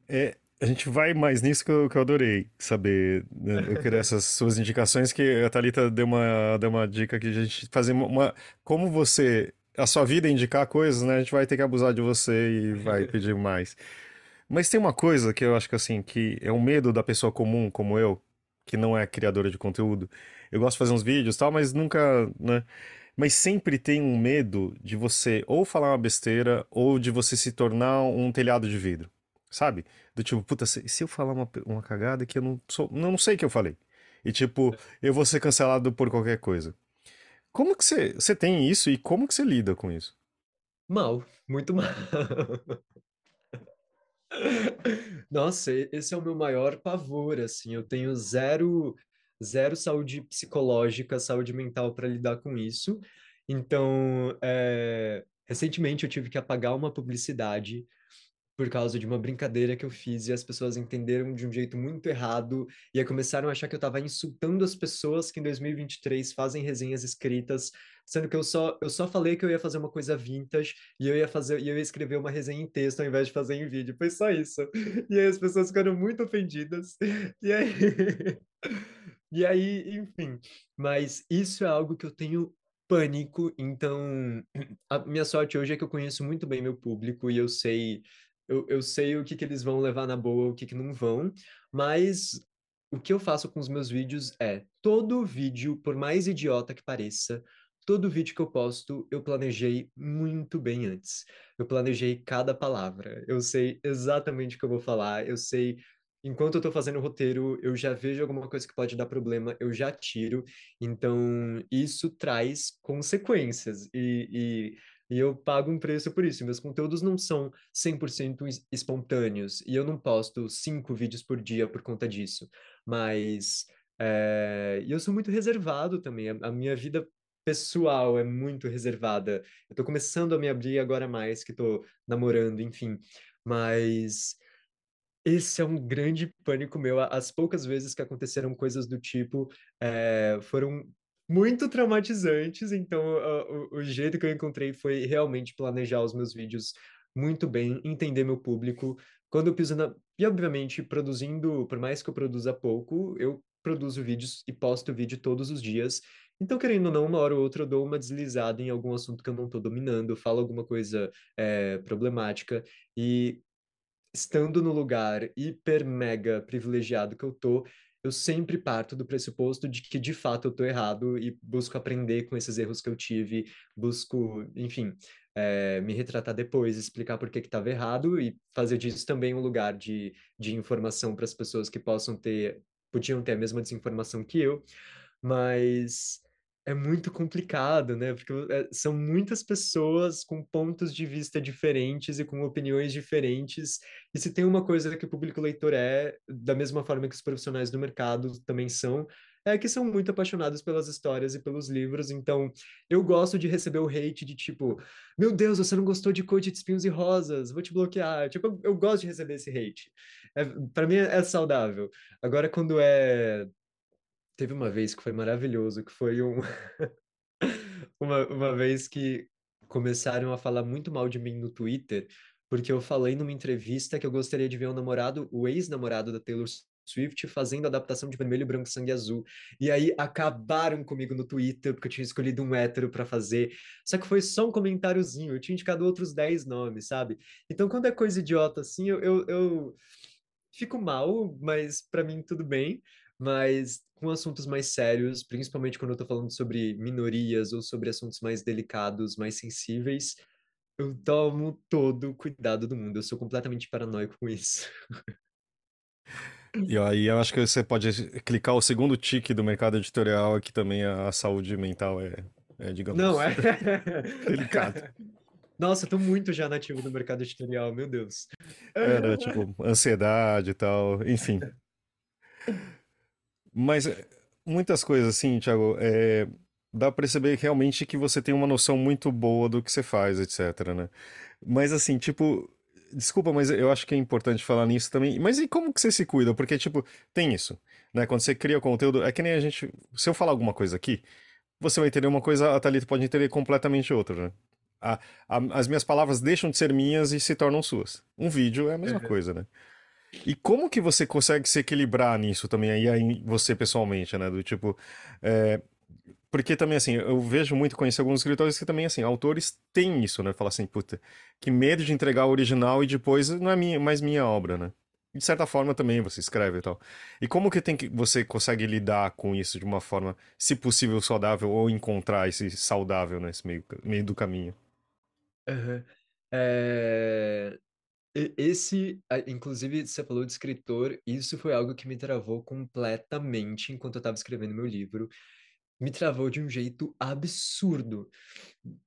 É, a gente vai mais nisso que eu, que eu adorei saber. Né? Eu queria essas suas indicações, que a Thalita deu uma, deu uma dica que a gente fazer uma. Como você. A sua vida é indicar coisas, né? A gente vai ter que abusar de você e vai pedir mais. Mas tem uma coisa que eu acho que assim, que é um medo da pessoa comum como eu, que não é criadora de conteúdo. Eu gosto de fazer uns vídeos tal, mas nunca, né? Mas sempre tem um medo de você ou falar uma besteira ou de você se tornar um telhado de vidro, sabe? Do tipo, puta, se, se eu falar uma, uma cagada que eu não sou, não sei o que eu falei. E tipo, eu vou ser cancelado por qualquer coisa. Como que você, você tem isso e como que você lida com isso? Mal, muito mal. Nossa, esse é o meu maior pavor, assim, eu tenho zero, zero saúde psicológica, saúde mental para lidar com isso. Então, é... recentemente eu tive que apagar uma publicidade por causa de uma brincadeira que eu fiz e as pessoas entenderam de um jeito muito errado e aí começaram a achar que eu estava insultando as pessoas que em 2023 fazem resenhas escritas, sendo que eu só eu só falei que eu ia fazer uma coisa vintage e eu ia fazer e eu ia escrever uma resenha em texto ao invés de fazer em vídeo. Foi só isso. E aí as pessoas ficaram muito ofendidas. E aí E aí, enfim, mas isso é algo que eu tenho pânico, então a minha sorte hoje é que eu conheço muito bem meu público e eu sei eu, eu sei o que, que eles vão levar na boa, o que, que não vão, mas o que eu faço com os meus vídeos é, todo vídeo, por mais idiota que pareça, todo vídeo que eu posto, eu planejei muito bem antes. Eu planejei cada palavra. Eu sei exatamente o que eu vou falar, eu sei enquanto eu estou fazendo o roteiro, eu já vejo alguma coisa que pode dar problema, eu já tiro. Então, isso traz consequências. E, e e eu pago um preço por isso. Meus conteúdos não são 100% espontâneos. E eu não posto cinco vídeos por dia por conta disso. Mas é... eu sou muito reservado também. A, a minha vida pessoal é muito reservada. Eu tô começando a me abrir agora mais, que tô namorando, enfim. Mas esse é um grande pânico meu. As poucas vezes que aconteceram coisas do tipo é, foram muito traumatizantes, então uh, o, o jeito que eu encontrei foi realmente planejar os meus vídeos muito bem, entender meu público. Quando eu piso na. E, obviamente, produzindo, por mais que eu produza pouco, eu produzo vídeos e posto vídeo todos os dias. Então, querendo ou não, uma hora ou outra eu dou uma deslizada em algum assunto que eu não estou dominando, falo alguma coisa é, problemática. E estando no lugar hiper mega privilegiado que eu tô, eu sempre parto do pressuposto de que de fato eu estou errado e busco aprender com esses erros que eu tive, busco, enfim, é, me retratar depois, explicar por que estava errado e fazer disso também um lugar de, de informação para as pessoas que possam ter, podiam ter a mesma desinformação que eu, mas é muito complicado, né? Porque é, são muitas pessoas com pontos de vista diferentes e com opiniões diferentes. E se tem uma coisa que o público leitor é, da mesma forma que os profissionais do mercado também são, é que são muito apaixonados pelas histórias e pelos livros. Então, eu gosto de receber o hate de tipo, meu Deus, você não gostou de Coach de Espinhos e Rosas, vou te bloquear. Tipo, eu, eu gosto de receber esse hate. É, para mim é saudável. Agora, quando é teve uma vez que foi maravilhoso, que foi um uma, uma vez que começaram a falar muito mal de mim no Twitter, porque eu falei numa entrevista que eu gostaria de ver o namorado, o ex-namorado da Taylor Swift fazendo adaptação de Vermelho, Branco, Sangue Azul. E aí acabaram comigo no Twitter, porque eu tinha escolhido um hétero para fazer. Só que foi só um comentáriozinho, eu tinha indicado outros 10 nomes, sabe? Então quando é coisa idiota assim, eu, eu, eu fico mal, mas para mim tudo bem. Mas com assuntos mais sérios, principalmente quando eu tô falando sobre minorias ou sobre assuntos mais delicados, mais sensíveis, eu tomo todo o cuidado do mundo. Eu sou completamente paranoico com isso. E aí eu acho que você pode clicar o segundo tique do mercado editorial, que também a saúde mental é, é digamos, Não, é. delicado. Nossa, eu tô muito já nativo do mercado editorial, meu Deus. Era, tipo, ansiedade e tal, enfim. Mas eh, muitas coisas assim, Thiago, é, dá pra perceber realmente que você tem uma noção muito boa do que você faz, etc, né? Mas assim, tipo, desculpa, mas eu acho que é importante falar nisso também. Mas e como que você se cuida? Porque, tipo, tem isso, né? Quando você cria conteúdo, é que nem a gente. Se eu falar alguma coisa aqui, você vai entender uma coisa, a Thalita pode entender completamente outra, né? A, a, as minhas palavras deixam de ser minhas e se tornam suas. Um vídeo é a mesma Uhum. coisa, né? E como que você consegue se equilibrar nisso também, aí, aí você pessoalmente, né? Do tipo. é, porque também, assim, eu vejo muito, conhecer alguns escritores que também, assim, autores têm isso, né? Fala assim, puta, que medo de entregar o original e depois não é minha, mais minha obra, né? De certa forma também você escreve e tal. E como que tem que você consegue lidar com isso de uma forma, se possível, saudável ou encontrar esse saudável nesse meio, meio do caminho? Aham. É, Esse, inclusive, você falou de escritor, isso foi algo que me travou completamente enquanto eu estava escrevendo meu livro. Me travou de um jeito absurdo,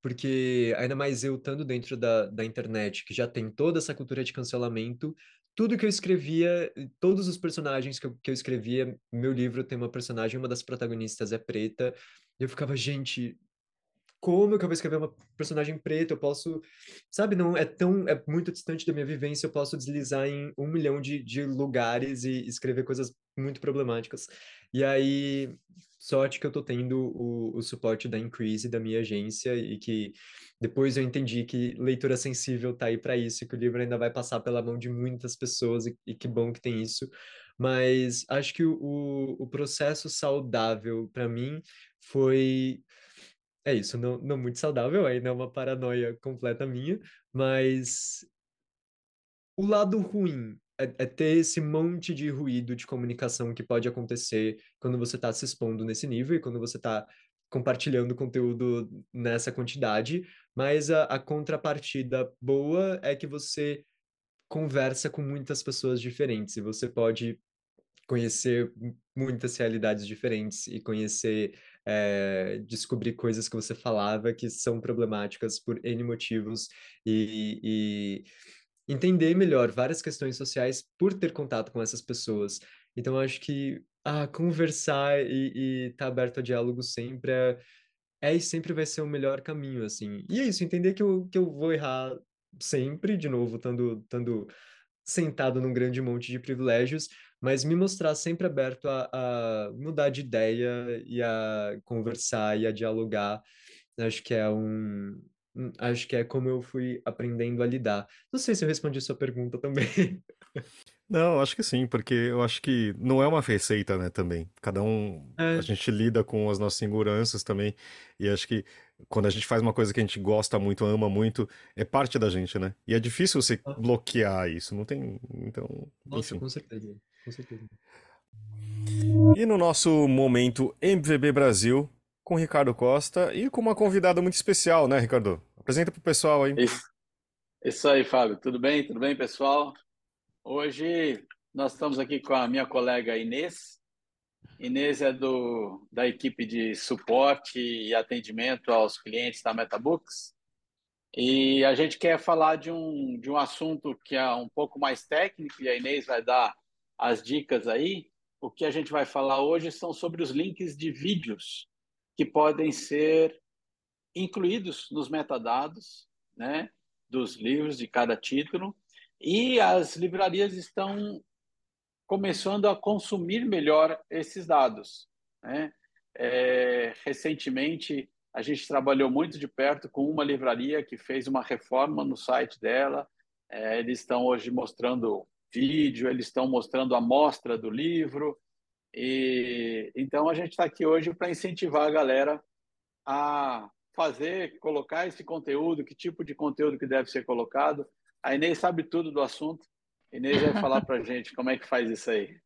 porque ainda mais eu estando dentro da, da internet, que já tem toda essa cultura de cancelamento, tudo que eu escrevia, todos os personagens que eu, que eu escrevia, meu livro tem uma personagem, uma das protagonistas é preta, e eu ficava, gente, como que eu vou escrever uma personagem preta? Eu posso, sabe, não é tão, é muito distante da minha vivência, eu posso deslizar em um milhão de, de lugares e escrever coisas muito problemáticas. E aí, sorte que eu tô tendo o, o suporte da Increase, da minha agência, e que depois eu entendi que leitura sensível tá aí para isso, e que o livro ainda vai passar pela mão de muitas pessoas, e, e que bom que tem isso. Mas acho que o, o, o processo saudável para mim foi é isso, não, não muito saudável, ainda é uma paranoia completa minha, mas o lado ruim é, é ter esse monte de ruído de comunicação que pode acontecer quando você está se expondo nesse nível e quando você está compartilhando conteúdo nessa quantidade, mas a, a contrapartida boa é que você conversa com muitas pessoas diferentes e você pode conhecer mu- muitas realidades diferentes e conhecer, eh, descobrir coisas que você falava que são problemáticas por N motivos e, e entender melhor várias questões sociais por ter contato com essas pessoas. Então, acho que ah, conversar e estar aberto a diálogo sempre é, é e sempre vai ser o melhor caminho, assim. E é isso, entender que eu, que eu vou errar sempre, de novo, estando sentado num grande monte de privilégios, mas me mostrar sempre aberto a, a mudar de ideia e a conversar e a dialogar. Acho que é um, acho que é como eu fui aprendendo a lidar. Não sei se eu respondi sua pergunta também. Não, acho que sim, porque eu acho que não é uma receita, né, também. Cada um, É. a gente lida com as nossas inseguranças também, e acho que quando a gente faz uma coisa que a gente gosta muito, ama muito, é parte da gente, né? E é difícil você Ah. bloquear isso, não tem, então, Nossa, enfim. com certeza, com certeza. E no nosso momento MVB Brasil, com Ricardo Costa e com uma convidada muito especial, né, Ricardo? Apresenta pro pessoal aí. Isso, isso aí, Fábio. Tudo bem? Tudo bem, pessoal? Hoje nós estamos aqui com a minha colega Inês. Inês é do, da equipe de suporte e atendimento aos clientes da MetaBooks. E a gente quer falar de um, de um assunto que é um pouco mais técnico, e a Inês vai dar as dicas aí. O que a gente vai falar hoje são sobre os links de vídeos que podem ser incluídos nos metadados, né, dos livros de cada título, e as livrarias estão começando a consumir melhor esses dados. Né? É, recentemente, a gente trabalhou muito de perto com uma livraria que fez uma reforma no site dela. É, eles estão hoje mostrando vídeo, eles estão mostrando a mostra do livro. E então a gente está aqui hoje para incentivar a galera a fazer, colocar esse conteúdo, que tipo de conteúdo que deve ser colocado. A Inês sabe tudo do assunto. Inês vai falar para gente como é que faz isso aí.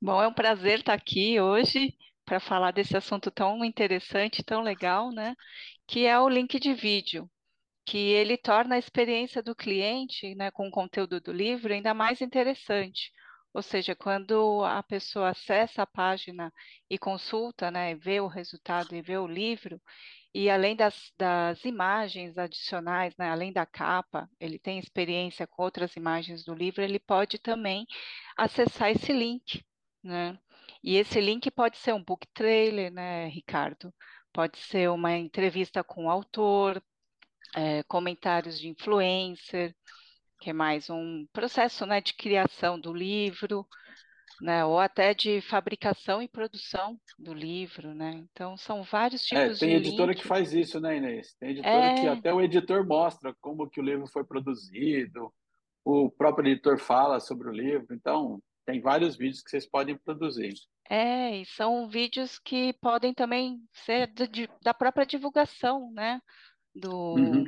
Bom, é um prazer estar aqui hoje para falar desse assunto tão interessante, tão legal, né? Que é o link de vídeo, que ele torna a experiência do cliente, né, com o conteúdo do livro ainda mais interessante. Ou seja, quando a pessoa acessa a página e consulta, né, vê o resultado e vê o livro, e além das, das imagens adicionais, né, além da capa, ele tem experiência com outras imagens do livro, ele pode também acessar esse link, né? E esse link pode ser um book trailer, né, Ricardo? Pode ser uma entrevista com o autor, é, comentários de influencer, que é mais um processo, né, de criação do livro, né? Ou até de fabricação e produção do livro, né? Então são vários É, tipos tem de editora link. que faz isso, né, Inês? Tem editora que É, até o editor mostra como que o livro foi produzido, o próprio editor fala sobre o livro, então tem vários vídeos que vocês podem produzir. é, e são vídeos que podem também ser de- de- da própria divulgação, né? Uhum.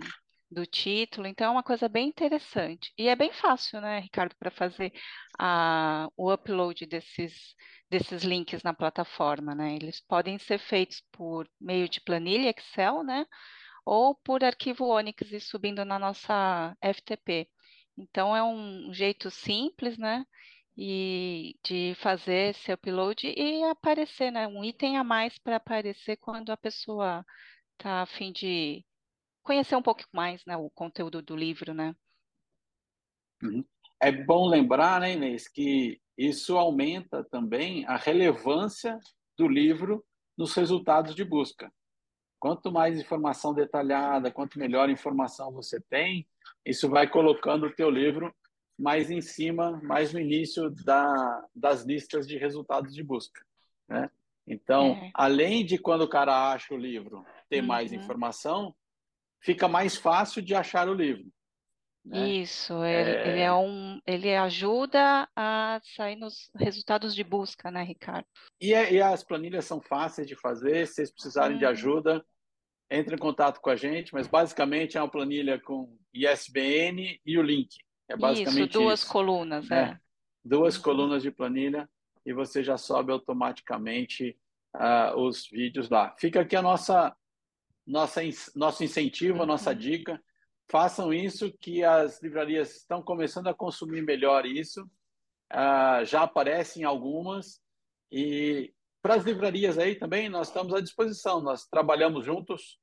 Do, título. Então é uma coisa bem interessante. E é bem fácil, né, Ricardo, para fazer a, o upload desses, desses links na plataforma, né? Eles podem ser feitos por meio de planilha Excel, né? ou por arquivo Onyx e subindo na nossa FTP. Então é um jeito simples, né? E de fazer esse upload e aparecer, né? Um item a mais para aparecer quando a pessoa está a fim de conhecer um pouco mais, né? O conteúdo do livro, né? Uhum. É bom lembrar, né, Inês, que isso aumenta também a relevância do livro nos resultados de busca. Quanto mais informação detalhada, quanto melhor informação você tem, isso vai colocando o teu livro mais em cima, mais no início da, das listas de resultados de busca, né? Então, É. além de quando o cara acha o livro ter mais Uhum. informação, fica mais fácil de achar o livro, né? Isso, ele, ele é um, ele ajuda a sair nos resultados de busca, né, Ricardo? E, é- e as planilhas são fáceis de fazer. Se vocês precisarem de Uhum. ajuda, entre em contato com a gente. Mas basicamente é uma planilha com ISBN e o link. É Isso, basicamente duas isso. colunas, É. é. Duas Uhum. colunas de planilha e você já sobe automaticamente ah, os vídeos lá. Fica aqui a nossa, nossa nosso incentivo, a nossa Uhum. dica. Façam isso, que as livrarias estão começando a consumir melhor isso. Ah, já aparecem algumas. E para as livrarias aí também, nós estamos à disposição. Nós trabalhamos juntos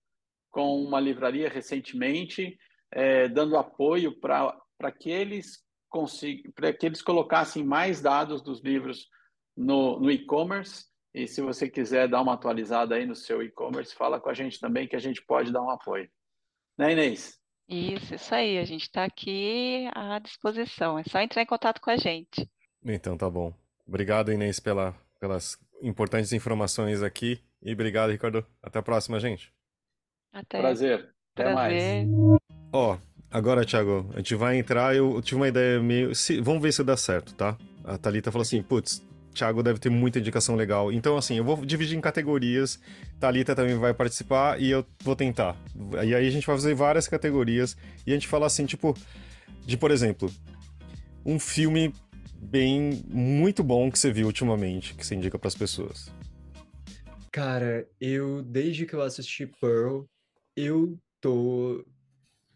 com uma livraria recentemente, eh, dando apoio para que eles consigam, para que eles colocassem mais dados dos livros no, no e-commerce. E se você quiser dar uma atualizada aí no seu e-commerce, fala com a gente também que a gente pode dar um apoio. Né, Inês? Isso, isso aí, a gente está aqui à disposição. É só entrar em contato com a gente. Então tá bom. Obrigado, Inês, pela, pelas importantes informações aqui. E obrigado, Ricardo. Até a próxima, gente. Até. Prazer. Até mais. Prazer. Ó, agora, Thiago, a gente vai entrar. Eu tive uma ideia meio. se- Vamos ver se dá certo, tá? A Thalita falou assim: putz, Thiago deve ter muita indicação legal. Então, assim, eu vou dividir em categorias. Thalita também vai participar e eu vou tentar. E aí a gente vai fazer várias categorias e a gente fala assim, tipo, de, por exemplo, um filme bem, muito bom que você viu ultimamente, que você indica pras pessoas. Cara, eu, desde que eu assisti Pearl, eu tô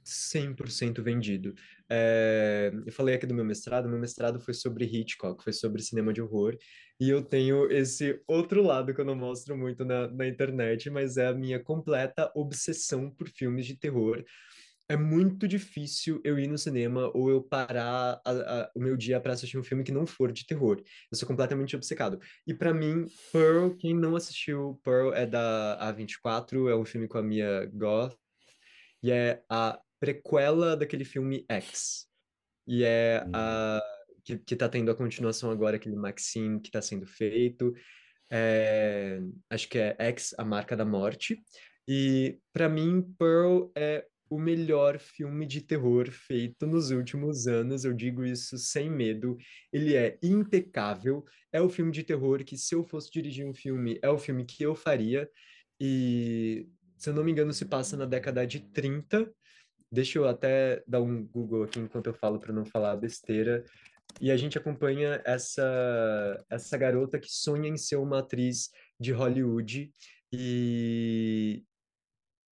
100% vendido. É, eu falei aqui do meu mestrado, meu mestrado foi sobre Hitchcock, foi sobre cinema de horror, e eu tenho esse outro lado que eu não mostro muito na, na internet, mas é a minha completa obsessão por filmes de terror. É muito difícil eu ir no cinema ou eu parar a- a- o meu dia para assistir um filme que não for de terror. Eu sou completamente obcecado. E pra mim, Pearl, quem não assistiu Pearl é da A24, é um filme com a Mia Goth, e é a prequela daquele filme X. E é a que, que tá tendo a continuação agora, aquele Maxine que tá sendo feito. É, acho que é X, A Marca da Morte. E pra mim, Pearl é o melhor filme de terror feito nos últimos anos, eu digo isso sem medo. Ele é impecável, é o filme de terror que, se eu fosse dirigir um filme, é o filme que eu faria. E, se eu não me engano, se passa na década de 30. Deixa eu até dar um Google aqui enquanto eu falo para não falar besteira. e a gente acompanha essa, essa garota que sonha em ser uma atriz de Hollywood e,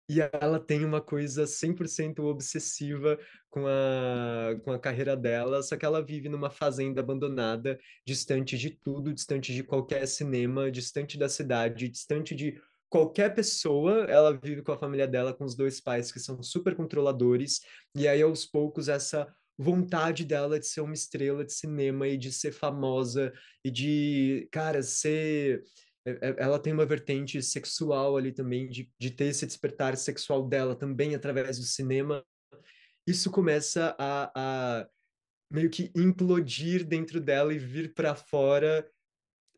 e ela tem uma coisa 100% obsessiva com a, com a carreira dela, só que ela vive numa fazenda abandonada, distante de tudo, distante de qualquer cinema, distante da cidade, distante de qualquer pessoa. Ela vive com a família dela, com os dois pais que são super controladores, e aí aos poucos essa vontade dela de ser uma estrela de cinema e de ser famosa e de, cara, ser é, é, ela tem uma vertente sexual ali também, de, de ter esse despertar sexual dela também através do cinema. Isso começa a, a meio que implodir dentro dela e vir para fora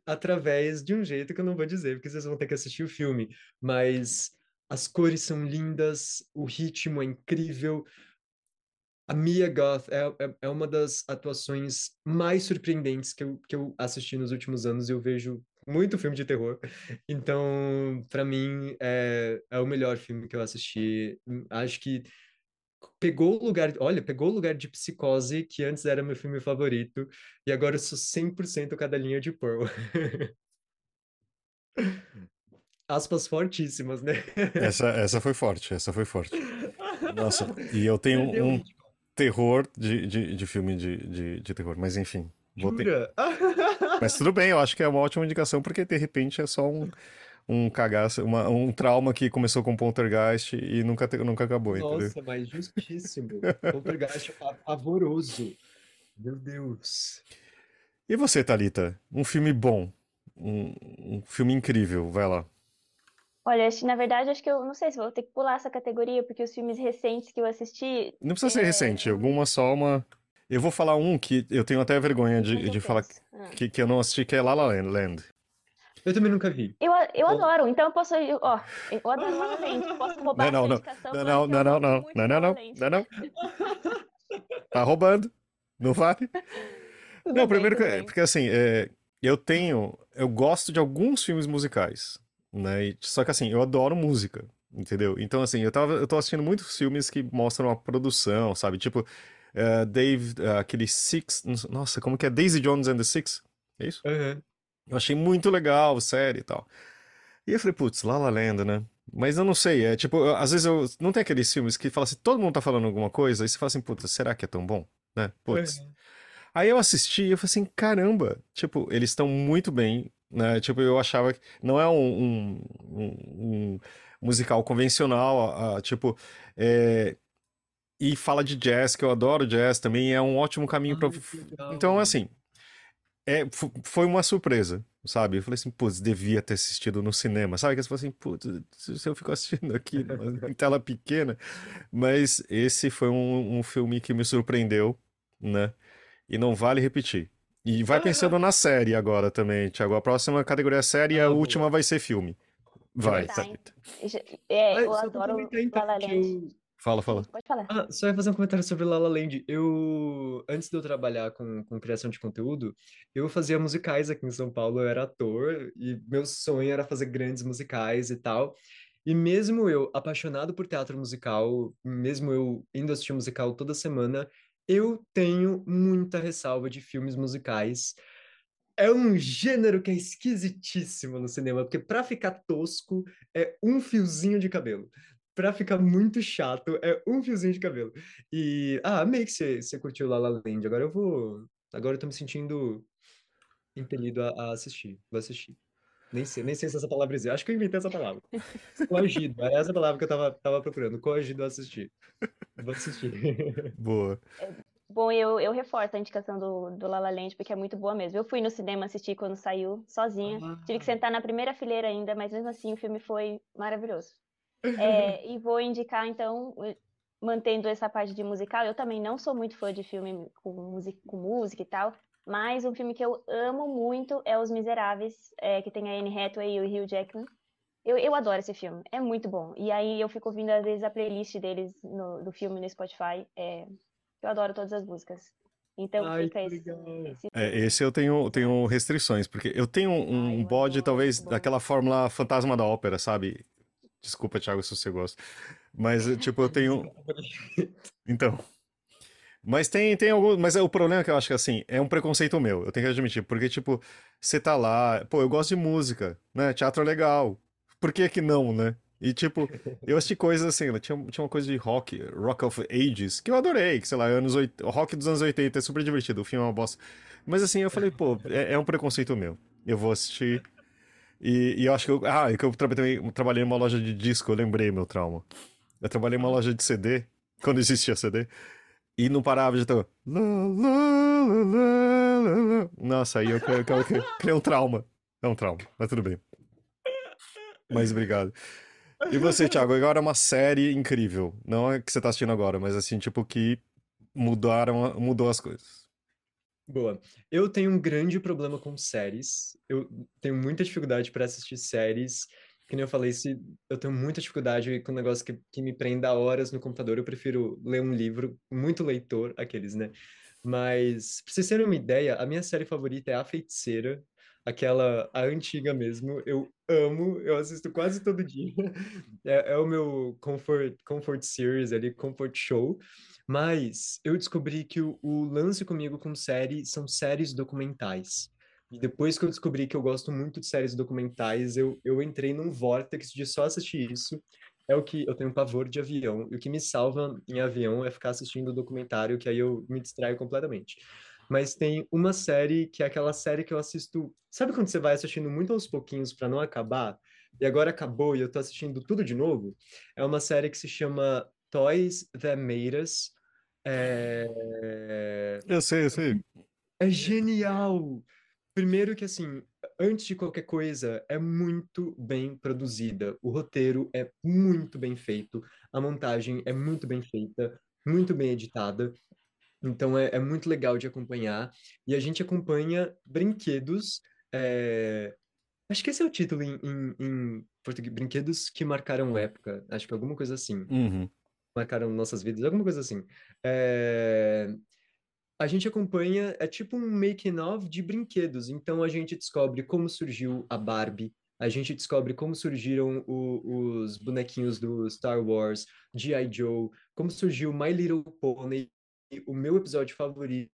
através de um jeito que eu não vou dizer, porque vocês vão ter que assistir o filme. Mas as cores são lindas, o ritmo é incrível. A Mia Goth é, é, é uma das atuações mais surpreendentes que eu, que eu assisti nos últimos anos e eu vejo muito filme de terror. Então, para mim, é, é o melhor filme que eu assisti. Acho que pegou o lugar, olha, pegou o lugar de Psicose, que antes era meu filme favorito, e agora eu sou 100% cadelinha de Pearl. Aspas fortíssimas, né? Essa, essa foi forte, essa foi forte. Nossa, e eu tenho um terror de, de, de filme de, de, de terror, mas enfim. Vou ter... Mas tudo bem, eu acho que é uma ótima indicação, porque de repente é só um, um cagaço, uma, um trauma que começou com Poltergeist e nunca, nunca acabou, Nossa, entendeu? mas justíssimo. Poltergeist é pavoroso. Meu Deus. E você, Thalita? Um filme bom, um, um filme incrível, vai lá. Olha, na verdade, acho que eu não sei se vou ter que pular essa categoria, porque os filmes recentes que eu assisti. Não precisa ser é... recente, alguma só uma. Eu vou falar um que eu tenho até vergonha de, de falar ah. que, que eu não assisti, que é La La Land. Eu também nunca vi. Eu, eu adoro, então eu posso. Ó, eu adoro Land. Posso roubar não, não, não, não, não, não, não, não, não, não, não, não. Tá roubando. Não vale. Não, primeiro que, porque assim, é, eu tenho, eu gosto de alguns filmes musicais, né? Só que assim, eu adoro música, entendeu? Então assim, eu tava, eu tô assistindo muitos filmes que mostram a produção, sabe? Tipo, uh, Dave, uh, aquele Six. Nossa, como que é? Daisy Jones and the Six? É isso? Uhum. Eu achei muito legal, série e tal. E eu falei, putz, La La Land, né? Mas eu não sei, é tipo, eu, às vezes eu. Não tem aqueles filmes que fala assim, todo mundo tá falando alguma coisa, e você fala assim, putz, será que é tão bom? Né? Putz. Uhum. Aí eu assisti e eu falei assim, caramba, tipo, eles estão muito bem, né? Tipo, eu achava que não é um, um, um, musical convencional, tipo, é, e fala de jazz, que eu adoro jazz também, é um ótimo caminho para. Então, assim, é, foi uma surpresa, sabe? Eu falei assim, putz, devia ter assistido no cinema, sabe? Que você fala assim, putz, se eu fico assistindo aqui em tela pequena. Mas esse foi um, um filme que me surpreendeu, né? E não vale repetir. E vai pensando na série agora também, Thiago. A próxima categoria é série e a ah, última vai ser filme. Vai, tá. É, eu adoro La La Land. Fala, fala. Pode falar. Ah, só ia fazer um comentário sobre La La Land. Eu, antes de eu trabalhar com, com criação de conteúdo, eu fazia musicais aqui em São Paulo, eu era ator, e meu sonho era fazer grandes musicais e tal. E mesmo eu, apaixonado por teatro musical, mesmo eu indo assistir musical toda semana, eu tenho muita ressalva de filmes musicais. É um gênero que é esquisitíssimo no cinema, porque para ficar tosco é um fiozinho de cabelo pra ficar muito chato, é um fiozinho de cabelo. E, ah, amei que você, curtiu La La Land. Agora eu vou. Agora eu tô me sentindo impelido a, a assistir. Vou assistir. Nem sei, nem sei se essa palavra existe. Acho que eu inventei essa palavra. Coagido. É essa palavra que eu tava, tava procurando. Coagido a assistir. Vou assistir. Boa. É, bom, eu, eu reforço a indicação do, do La La Land, porque é muito boa mesmo. Eu fui no cinema assistir quando saiu, sozinha. Ah. Tive que sentar na primeira fileira ainda, mas mesmo assim o filme foi maravilhoso. É, e vou indicar, então, mantendo essa parte de musical, eu também não sou muito fã de filme com, music, com música e tal, mas um filme que eu amo muito é Os Miseráveis, é, que tem a Anne Hathaway e o Hugh Jackman. Eu, eu adoro esse filme, é muito bom. E aí eu fico ouvindo, às vezes, a playlist deles no, do filme no Spotify. É, eu adoro todas as músicas. Então Ai, fica esse, esse... É, esse. eu tenho, tenho restrições, porque eu tenho um Ai, bode, talvez, daquela fórmula fantasma da ópera, sabe? Desculpa, Thiago, se você gosta. Mas, tipo, eu tenho. Então. Mas tem, tem algum. Mas é, o problema é que eu acho que assim, é um preconceito meu, eu tenho que admitir. Porque, tipo, você tá lá, pô, eu gosto de música, né? Teatro é legal. Por que que não, né? E, tipo, eu assisti coisas assim, tinha, tinha uma coisa de rock, Rock of Ages, que eu adorei, que sei lá, anos 80, rock dos anos 80 é super divertido, o filme é uma bosta. Mas assim, eu falei, pô, é, é um preconceito meu. Eu vou assistir. E, e eu acho que eu. Ah, é que eu trabalhei, trabalhei numa loja de disco, eu lembrei meu trauma. Eu trabalhei numa loja de CD, quando existia CD, e não parava de ter. Nossa, aí eu, eu, eu, eu criei um trauma. É um trauma, mas tudo bem. Mas obrigado. E você, Thiago, agora é uma série incrível. Não é que você tá assistindo agora, mas assim, tipo, que mudaram, mudou as coisas. Boa. Eu tenho um grande problema com séries. Eu tenho muita dificuldade para assistir séries. Que nem eu falei, se eu tenho muita dificuldade com um negócio que, que me prenda horas no computador, eu prefiro ler um livro, muito leitor, aqueles, né? Mas, pra vocês terem uma ideia, a minha série favorita é A Feiticeira aquela, a antiga mesmo, eu amo, eu assisto quase todo dia. É, é o meu comfort, comfort series ali, comfort show. Mas eu descobri que o, o lance comigo com série são séries documentais. E depois que eu descobri que eu gosto muito de séries documentais, eu, eu entrei num vórtice de só assistir isso. É o que eu tenho pavor de avião. E o que me salva em avião é ficar assistindo documentário, que aí eu me distraio completamente mas tem uma série que é aquela série que eu assisto. Sabe quando você vai assistindo muito aos pouquinhos para não acabar? E agora acabou e eu tô assistindo tudo de novo? É uma série que se chama Toys That Made Us. É... Eu sei, eu sei. É genial! Primeiro que, assim, antes de qualquer coisa, é muito bem produzida. O roteiro é muito bem feito. A montagem é muito bem feita, muito bem editada. Então é, é muito legal de acompanhar. E a gente acompanha brinquedos. É... Acho que esse é o título em, em, em, português. Brinquedos que marcaram época. Acho que alguma coisa assim. Uhum. Marcaram nossas vidas, alguma coisa assim. É... A gente acompanha, é tipo um making of de brinquedos. Então a gente descobre como surgiu a Barbie, a gente descobre como surgiram o, os bonequinhos do Star Wars, G.I. Joe, como surgiu My Little Pony, o meu episódio favorito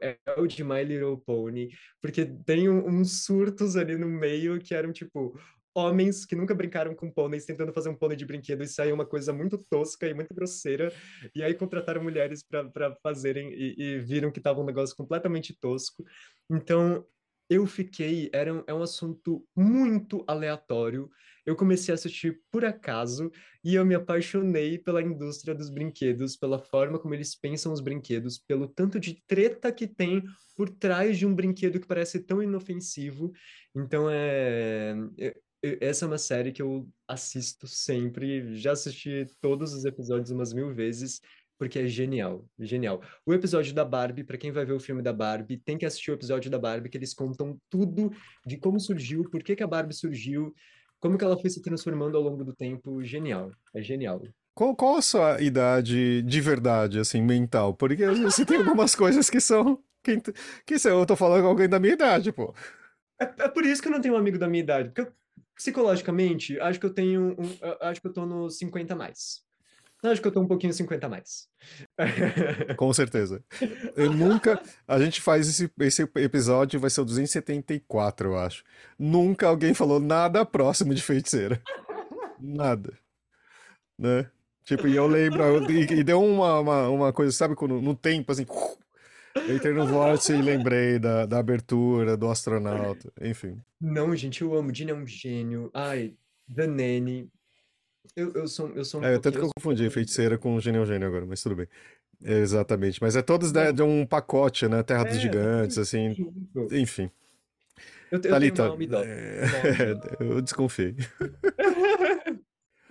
é o de My Little Pony, porque tem um, uns surtos ali no meio que eram tipo homens que nunca brincaram com pôneis tentando fazer um pônei de brinquedo e saiu uma coisa muito tosca e muito grosseira e aí contrataram mulheres para fazerem e, e viram que tava um negócio completamente tosco. Então eu fiquei era é um assunto muito aleatório eu comecei a assistir por acaso e eu me apaixonei pela indústria dos brinquedos, pela forma como eles pensam os brinquedos, pelo tanto de treta que tem por trás de um brinquedo que parece tão inofensivo. Então é, é, é essa é uma série que eu assisto sempre, já assisti todos os episódios umas mil vezes, porque é genial, genial. O episódio da Barbie, para quem vai ver o filme da Barbie, tem que assistir o episódio da Barbie, que eles contam tudo de como surgiu, por que, que a Barbie surgiu, como que ela foi se transformando ao longo do tempo, genial. É genial. Qual, qual a sua idade de verdade, assim, mental? Porque você tem algumas coisas que são. Que, que eu tô falando com alguém da minha idade, pô. É, é, por isso que eu não tenho um amigo da minha idade. Porque eu, psicologicamente, acho que eu tenho. Um, acho que eu tô nos 50 mais. Acho que eu tô um pouquinho 50 a mais. Com certeza. Eu nunca. A gente faz esse, esse episódio, vai ser o 274, eu acho. Nunca alguém falou nada próximo de feiticeira. Nada. Né? Tipo, e eu lembro. E, e deu uma, uma, uma, coisa, sabe, quando, no tempo, assim. Eu entrei no vórtice e lembrei da, da abertura, do astronauta, enfim. Não, gente, eu amo. Dina é um gênio. Ai, The Nanny. Eu, eu sou, eu sou um É, tanto que eu confundi feiticeira com gênio gênio agora, mas tudo bem. Exatamente, mas é todos de, de um pacote, né? Terra dos É, Gigantes, assim, enfim. Eu, eu tenho Thalita, é, eu desconfiei.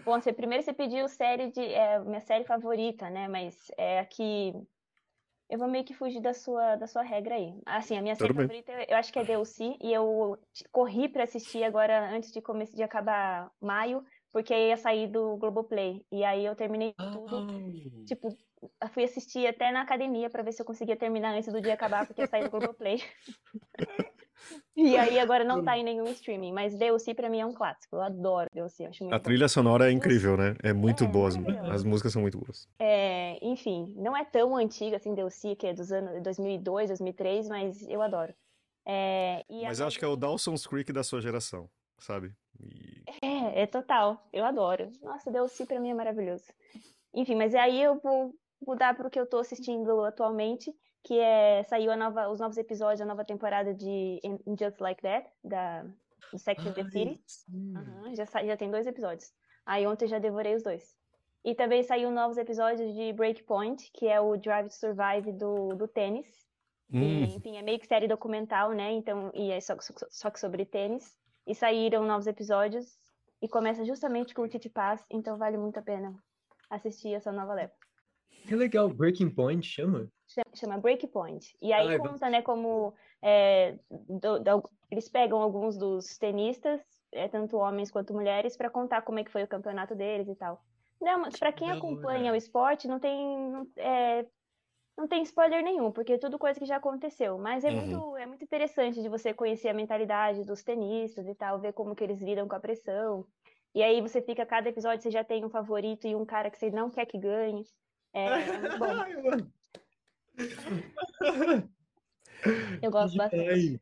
Bom, você, primeiro você pediu série de. É, minha série favorita, né? Mas é aqui. Eu vou meio que fugir da sua, da sua regra aí. Assim, a minha série Tudo bem. favorita eu acho que é DLC e eu corri pra assistir agora antes de começar de acabar maio, porque ia sair do Globoplay. E aí eu terminei tudo. Tipo, fui assistir até na academia pra ver se eu conseguia terminar antes do dia acabar, porque ia sair do Globoplay. E aí agora não tá em nenhum streaming, mas DLC pra mim é um clássico. Eu adoro DLC, acho muito A bom. trilha sonora é incrível, né? É muito É, boa. As, maravilhoso. as músicas são muito boas. É, enfim, não é tão antiga assim, DLC, que é dos anos 2002, 2003, mas eu adoro. É, Mas acho que é o Dawson's Creek da sua geração, sabe? E- É, é total. Eu adoro. Nossa, DLC pra mim é maravilhoso. Enfim, mas aí eu vou mudar pro que eu tô assistindo atualmente, que é saiu a nova, os novos episódios, a nova temporada de Just Like That, da do Sex and the City. Aham, já, já tem dois episódios. Aí ontem já devorei os dois. E também saiu novos episódios de Breakpoint, que é o Drive to Survive do, do tênis. E, Hum, enfim, é meio que série documental, né? Então, e é só, só, só que sobre tênis. E saíram novos episódios. E começa justamente com o Titi Paz, então vale muito a pena assistir essa nova leva. Que legal, Breaking Point chama? Chama, chama Breakpoint. E aí vou- conta, né, como é, do- do- eles pegam alguns dos tenistas, é, tanto homens quanto mulheres, para contar como é que foi o campeonato deles e tal. Não, mas para quem acompanha hora. o esporte, não tem, é, não tem spoiler nenhum, porque é tudo coisa que já aconteceu. Mas é Uhum. muito, é muito interessante de você conhecer a mentalidade dos tenistas e tal, ver como que eles lidam com a pressão. E aí você fica, cada episódio você já tem um favorito e um cara que você não quer que ganhe. É, é muito bom. Eu gosto bastante.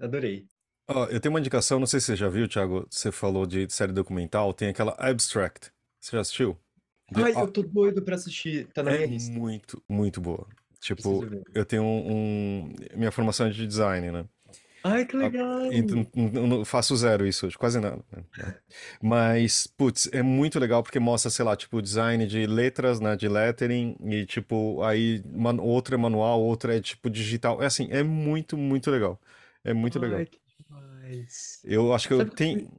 Adorei. Ó, eu tenho uma indicação, não sei se você já viu, Thiago. Você falou de série documental, tem aquela Abstract. Você já assistiu? Ai, eu tô doido pra assistir. Tá na é minha lista. muito, muito boa. Tipo, eu tenho um, um- Minha formação é de design, né? Ai, que legal. Então, eu faço zero isso hoje, quase nada. né? Mas, putz, é muito legal porque mostra, sei lá, tipo, design de letras, né, de lettering, e tipo, aí man, outro é manual, outro é tipo digital. É assim, é muito, muito legal. É muito legal. Ai, que demais. Eu acho que eu Sabe que- tenho.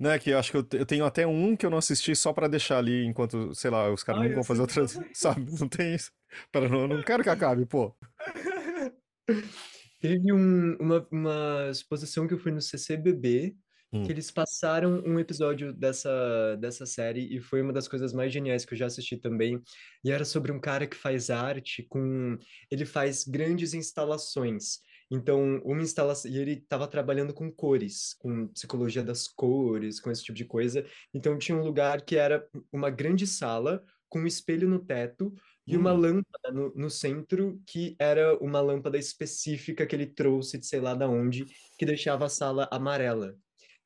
Né, que eu acho que eu, eu tenho até um que eu não assisti só pra deixar ali enquanto, sei lá, os caras não vão fazer sei outras, sabe? Não tem isso. Para não, não quero que acabe, pô. Teve um- uma, uma exposição que eu fui no CCBB, Hum. que eles passaram um episódio dessa, dessa série e foi uma das coisas mais geniais que eu já assisti também. E era sobre um cara que faz arte com... Ele faz grandes instalações. Então, uma instalação... E ele estava trabalhando com cores, com psicologia das cores, com esse tipo de coisa. Então, tinha um lugar que era uma grande sala com um espelho no teto e uma Hum. lâmpada no, no centro, que era uma lâmpada específica que ele trouxe de sei lá da onde, que deixava a sala amarela.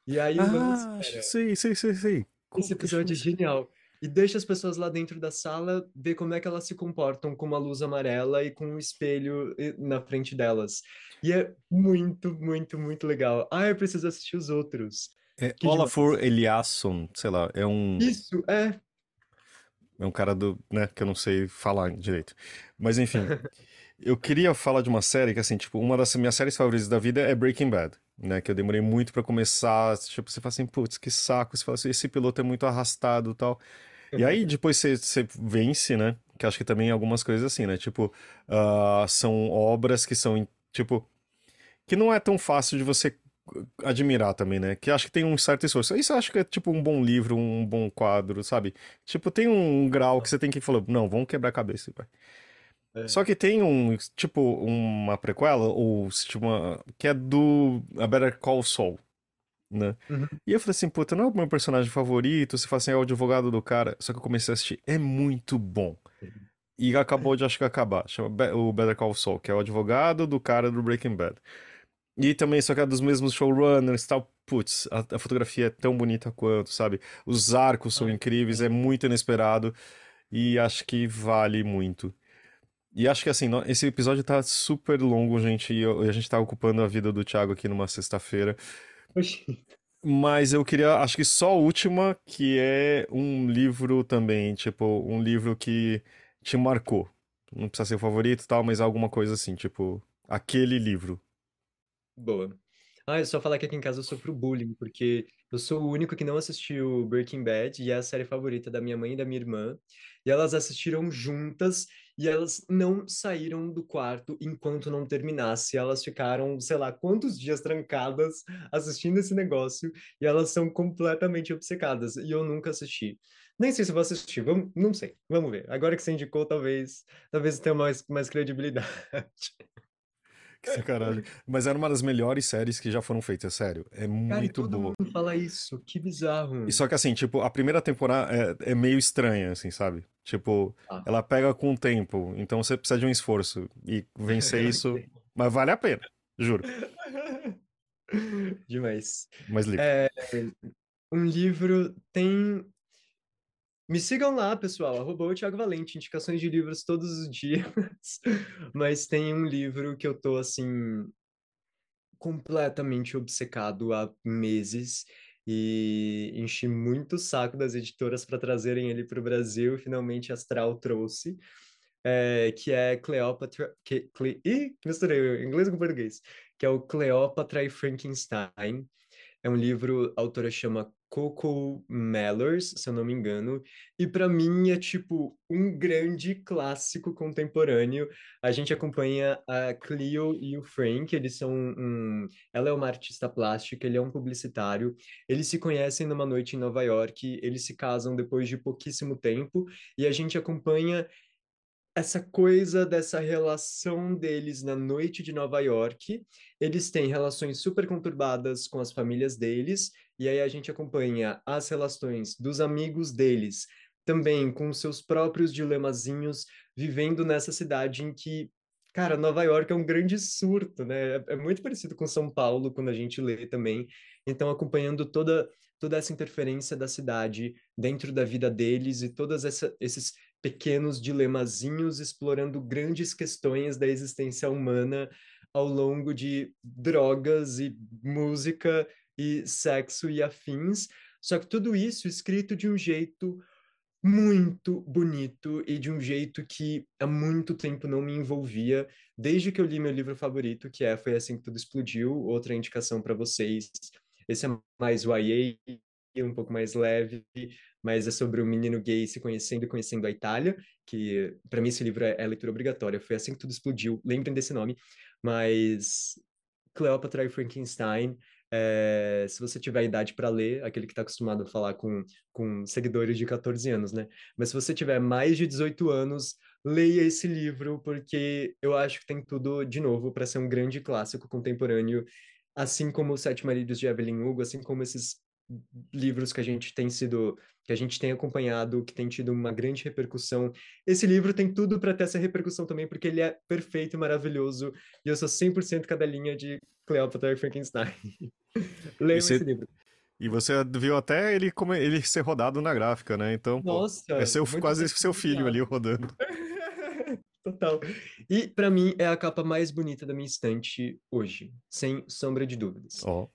E aí Ah, sei, sei, sei, sei. Como esse episódio é genial. E deixa as pessoas lá dentro da sala ver como é que elas se comportam com uma luz amarela e com um espelho eh, na frente delas. E é muito, muito, muito legal. Ah, eu preciso assistir os outros. É Olafur Eliasson, sei lá, é um, Isso, é. é um cara do, né, que eu não sei falar direito. Mas enfim, eu queria falar de uma série que, assim, tipo, uma das minhas séries favoritas da vida é Breaking Bad, né, que eu demorei muito pra começar, tipo, você fala assim, putz, que saco, você fala assim, esse piloto é muito arrastado e tal. E aí depois você, você vence, né, que acho que também algumas coisas assim, né, tipo, ah, são obras que são, tipo, que não é tão fácil de você admirar também, né? Que acho que tem um certo esforço. Isso eu acho que é tipo um bom livro, um bom quadro, sabe? Tipo, tem um grau que você tem que falar, não, vamos quebrar a cabeça, vai. É. Só que tem um, tipo, uma prequela, ou tipo, uma, que é do A Better Call Saul, né? Uhum. E eu falei assim, puta, não é o meu personagem favorito, você fala assim, é o advogado do cara. Só que eu comecei a assistir, é muito bom. E acabou de, acho que acabar, chama o Better Call Saul, que é o advogado do cara do Breaking Bad. E também, só que é dos mesmos showrunners e tal. Putz, a, a fotografia é tão bonita quanto, sabe? Os arcos são Ai, incríveis, é muito inesperado. E acho que vale muito. E acho que assim, esse episódio tá super longo, gente, e e a gente tá ocupando a vida do Thiago aqui numa sexta-feira. Mas eu queria, acho que só a última, que é um livro também, tipo, um livro que te marcou. Não precisa ser o favorito e tal, mas alguma coisa assim, tipo, aquele livro. Boa. Ah, é só falar que aqui em casa eu sofro bullying, porque eu sou o único que não assistiu Breaking Bad, e é a série favorita da minha mãe e da minha irmã, e elas assistiram juntas, e elas não saíram do quarto enquanto não terminasse. Elas ficaram, sei lá, quantos dias trancadas assistindo esse negócio, e elas são completamente obcecadas, e eu nunca assisti. Nem sei se vou assistir, vamos, não sei, vamos ver. Agora que você indicou, talvez, talvez tenha mais, mais credibilidade. Que sacanagem. Mas era uma das melhores séries que já foram feitas, sério. É Cara, muito todo boa. mundo fala isso. Que bizarro. E só que assim, tipo, a primeira temporada é, é meio estranha, assim, sabe? Tipo, Ah. ela pega com o tempo, então você precisa de um esforço. E vencer isso, mas vale a pena, juro. Demais. Mas Lipe, É, um livro tem. Me sigam lá, pessoal, arroba o Thiago Valente, indicações de livros todos os dias. Mas tem um livro que eu tô, assim, completamente obcecado há meses e enchi muito o saco das editoras para trazerem ele para o Brasil e finalmente Astral trouxe, é, que é Cleópatra... Que, Cle, ih, misturei inglês com português. Que é o Cleópatra e Frankenstein. É um livro, a autora chama Coco Mellors, se eu não me engano, e para mim é tipo um grande clássico contemporâneo. A gente acompanha a Cleo e o Frank, eles são um, ela é uma artista plástica, ele é um publicitário. Eles se conhecem numa noite em Nova York, eles se casam depois de pouquíssimo tempo e a gente acompanha essa coisa dessa relação deles na noite de Nova York. Eles têm relações super conturbadas com as famílias deles, e aí a gente acompanha as relações dos amigos deles, também com seus próprios dilemazinhos, vivendo nessa cidade em que, cara, Nova York é um grande surto, né? É, é muito parecido com São Paulo, quando a gente lê também. Então, acompanhando toda toda essa interferência da cidade dentro da vida deles e todos esses pequenos dilemazinhos explorando grandes questões da existência humana ao longo de drogas e música e sexo e afins. Só que tudo isso escrito de um jeito muito bonito e de um jeito que há muito tempo não me envolvia, desde que eu li meu livro favorito, que é Foi Assim que Tudo Explodiu, outra indicação para vocês. Esse é mais YA, um pouco mais leve, mas é sobre um menino gay se conhecendo e conhecendo a Itália, que para mim esse livro é, é leitura obrigatória. Foi assim que tudo explodiu. Lembrem desse nome, mas Cleópatra e Frankenstein. É, se você tiver idade para ler, aquele que está acostumado a falar com, com seguidores de 14 anos, né? Mas se você tiver mais de 18 anos, leia esse livro, porque eu acho que tem tudo, de novo, para ser um grande clássico contemporâneo, assim como Os Sete Maridos de Evelyn Hugo, assim como esses livros que a gente tem sido, que a gente tem acompanhado, que tem tido uma grande repercussão. Esse livro tem tudo para ter essa repercussão também, porque ele é perfeito e maravilhoso, e eu sou 100% cadelinha de Cleópatra e Frankenstein. Leiam Esse- esse livro. E você viu até ele, como ele ser rodado na gráfica, né? Então, pô, Nossa, é seu, quase seu filho ali rodando. Total. E para mim é a capa mais bonita da minha estante hoje, sem sombra de dúvidas. Ó,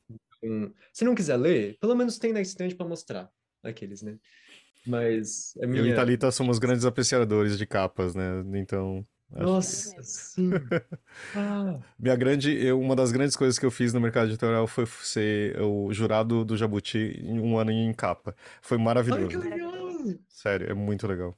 Um, se não quiser ler, pelo menos tem na estante para mostrar aqueles, né? Mas a eu e minha Thalita somos grandes apreciadores de capas, né? Então, que- Nossa, sim. Ah, minha grande, eu, uma das grandes coisas que eu fiz no mercado editorial foi ser o jurado do Jabuti em um ano em capa. Foi olha que maravilhoso. legal! Sério, é muito legal.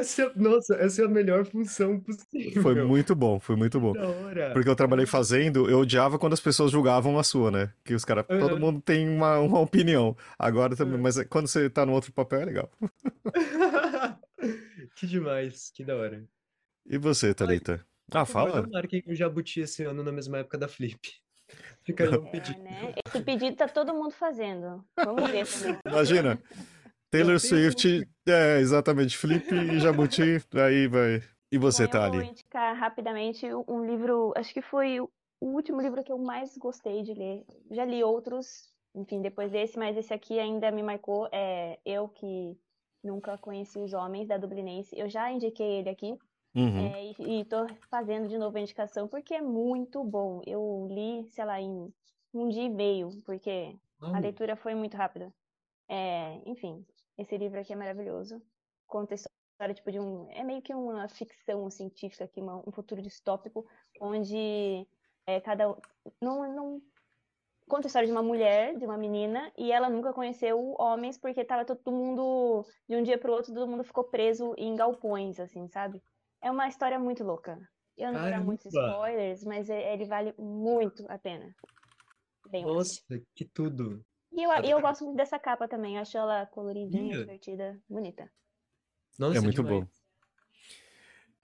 Essa é- nossa, essa é a melhor função possível. Foi muito bom, foi muito bom. da hora. Porque eu trabalhei fazendo, eu odiava quando as pessoas julgavam a sua, né? Que os caras, todo Aham. mundo tem uma, uma opinião. Agora também, Aham. mas quando você tá no outro papel é legal. Que demais, que da hora. E você, Thalita? Ah, fala? Não marquem o Jabuti esse ano na mesma época da Flip. Fica aí um É, pedido. né? Esse pedido tá todo mundo fazendo. Vamos ver também. Imagina, Taylor Swift, é, exatamente, Flip e Jabuti, aí vai. E você, Bom, eu vou Thali? indicar rapidamente um livro, acho que foi o último livro que eu mais gostei de ler. Já li outros, enfim, depois desse, mas esse aqui ainda me marcou. É Eu que nunca conheci os homens, da Dublinense. Eu já indiquei ele aqui, Uhum. é, e, e tô fazendo de novo a indicação, porque é muito bom. Eu li, sei lá, em um dia e meio, porque a Uau. leitura foi muito rápida. É, enfim, esse livro aqui é maravilhoso. Conta a história tipo, de um. É meio que uma ficção científica aqui, uma- um futuro distópico, onde é, cada. um- Não, não, conta a história de uma mulher, de uma menina, e ela nunca conheceu homens porque tava todo mundo. De um dia pro outro, todo mundo ficou preso em galpões, assim, sabe? É uma história muito louca. Eu não vou dar muitos spoilers, mas é- ele vale muito a pena. Bem, Nossa, que tudo. E eu, eu gosto muito dessa capa também, acho ela coloridinha, divertida, bonita. Nossa, É muito demais. bom.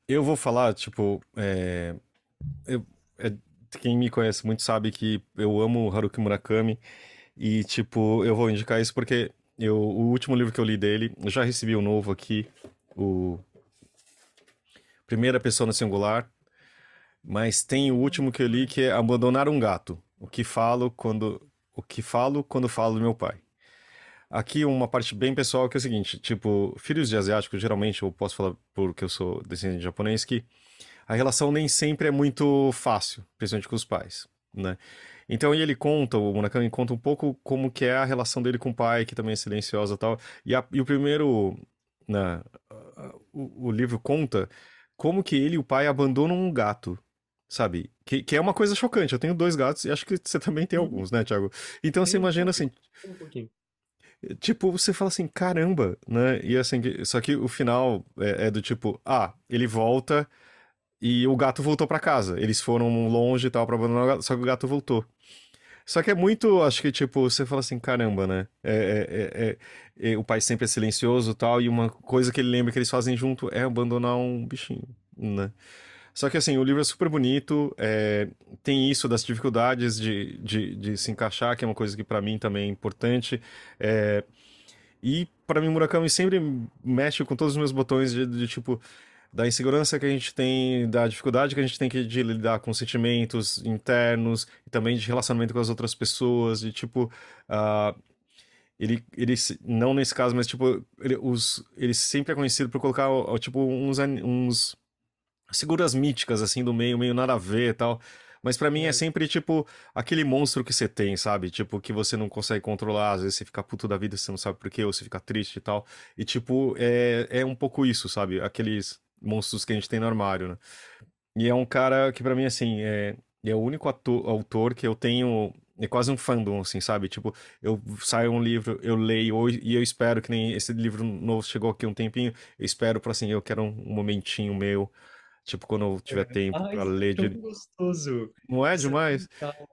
Eu vou falar, tipo, é, eu- é- quem me conhece muito sabe que eu amo Haruki Murakami e, tipo, eu vou indicar isso porque eu, o último livro que eu li dele, eu já recebi o um novo aqui, o Primeira Pessoa no Singular, mas tem o último que eu li que é Abandonar um Gato, o que falo quando o que falo quando falo do meu pai. Aqui uma parte bem pessoal que é o seguinte, tipo, filhos de asiáticos, geralmente eu posso falar porque eu sou descendente de japonês que a relação nem sempre é muito fácil, principalmente com os pais, né? Então ele conta, o Murakami conta um pouco como que é a relação dele com o pai, que também é silenciosa tal. E, a, e o primeiro, né, o, o, livro conta como que ele e o pai abandonam um gato, sabe? Que, que é uma coisa chocante. Eu tenho dois gatos e acho que você também tem uhum. alguns, né, Thiago? Então você imagina assim... Um pouquinho. Tipo, você fala assim, caramba, né? E assim, só que o final é, é do tipo, ah, ele volta e o gato voltou para casa. Eles foram longe e tal pra abandonar o gato, só que o gato voltou. Só que é muito, acho que, tipo, você fala assim, caramba, né? É, é, é, é o pai sempre é silencioso e tal, e uma coisa que ele lembra que eles fazem junto é abandonar um bichinho, né? Só que, assim, o livro é super bonito, é, tem isso das dificuldades de, de, de, se encaixar, que é uma coisa que para mim também é importante. É, e para mim, Murakami sempre mexe com todos os meus botões de, de tipo da insegurança que a gente tem, da dificuldade que a gente tem que de lidar com sentimentos internos e também de relacionamento com as outras pessoas, de tipo. Uh, ele, ele, não nesse caso, mas tipo, ele, os, ele sempre é conhecido por colocar tipo uns, uns figuras míticas assim do meio, meio nada a ver e tal. Mas para mim é sempre, tipo, aquele monstro que você tem, sabe? Tipo, que você não consegue controlar. Às vezes você fica puto da vida, você não sabe por quê, ou você fica triste e tal. E, tipo, é, é um pouco isso, sabe? Aqueles monstros que a gente tem no armário, né? E é um cara que para mim, assim, é, é o único ator, autor que eu tenho é quase um fandom, assim, sabe? Tipo, eu saio um livro, eu leio, e eu espero que nem esse livro novo chegou aqui um tempinho, eu espero para assim, eu quero um momentinho meu, tipo, quando eu tiver é. tempo Ai, para ler de... gostoso. Não é demais?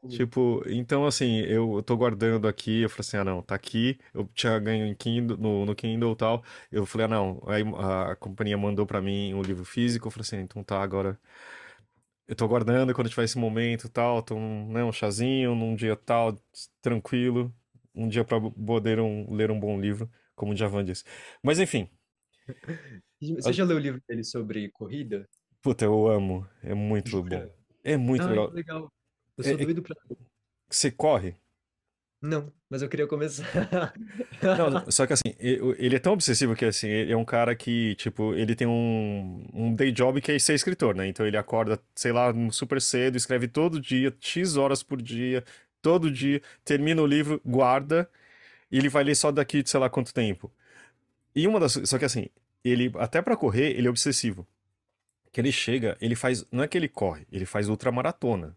tipo, então assim, eu, eu tô guardando aqui, eu falei assim, ah não, tá aqui, eu tinha ganho em Kindle, no, no Kindle e tal, eu falei, ah não, aí a companhia mandou para mim um livro físico, eu falei assim, então tá, agora eu tô guardando quando tiver esse momento tal, tô, né, um chazinho, num dia tal, tranquilo, um dia para poder um, ler um bom livro, como o Javan disse. Mas enfim. Você já leu o livro dele sobre corrida? Puta, eu amo. É muito bom. É muito Ah, legal. legal. Eu sou É- é- doido pra. Você corre? Não, mas eu queria começar. Não, só que assim, ele é tão obsessivo que assim, ele é um cara que, tipo, ele tem um, um day job que é ser escritor, né? Então ele acorda, sei lá, super cedo, escreve todo dia, X horas por dia, todo dia, termina o livro, guarda, e ele vai ler só daqui, sei lá quanto tempo. E uma das, só que assim, ele até pra correr, ele é obsessivo. Que ele chega, ele faz, não é que ele corre, ele faz ultramaratona.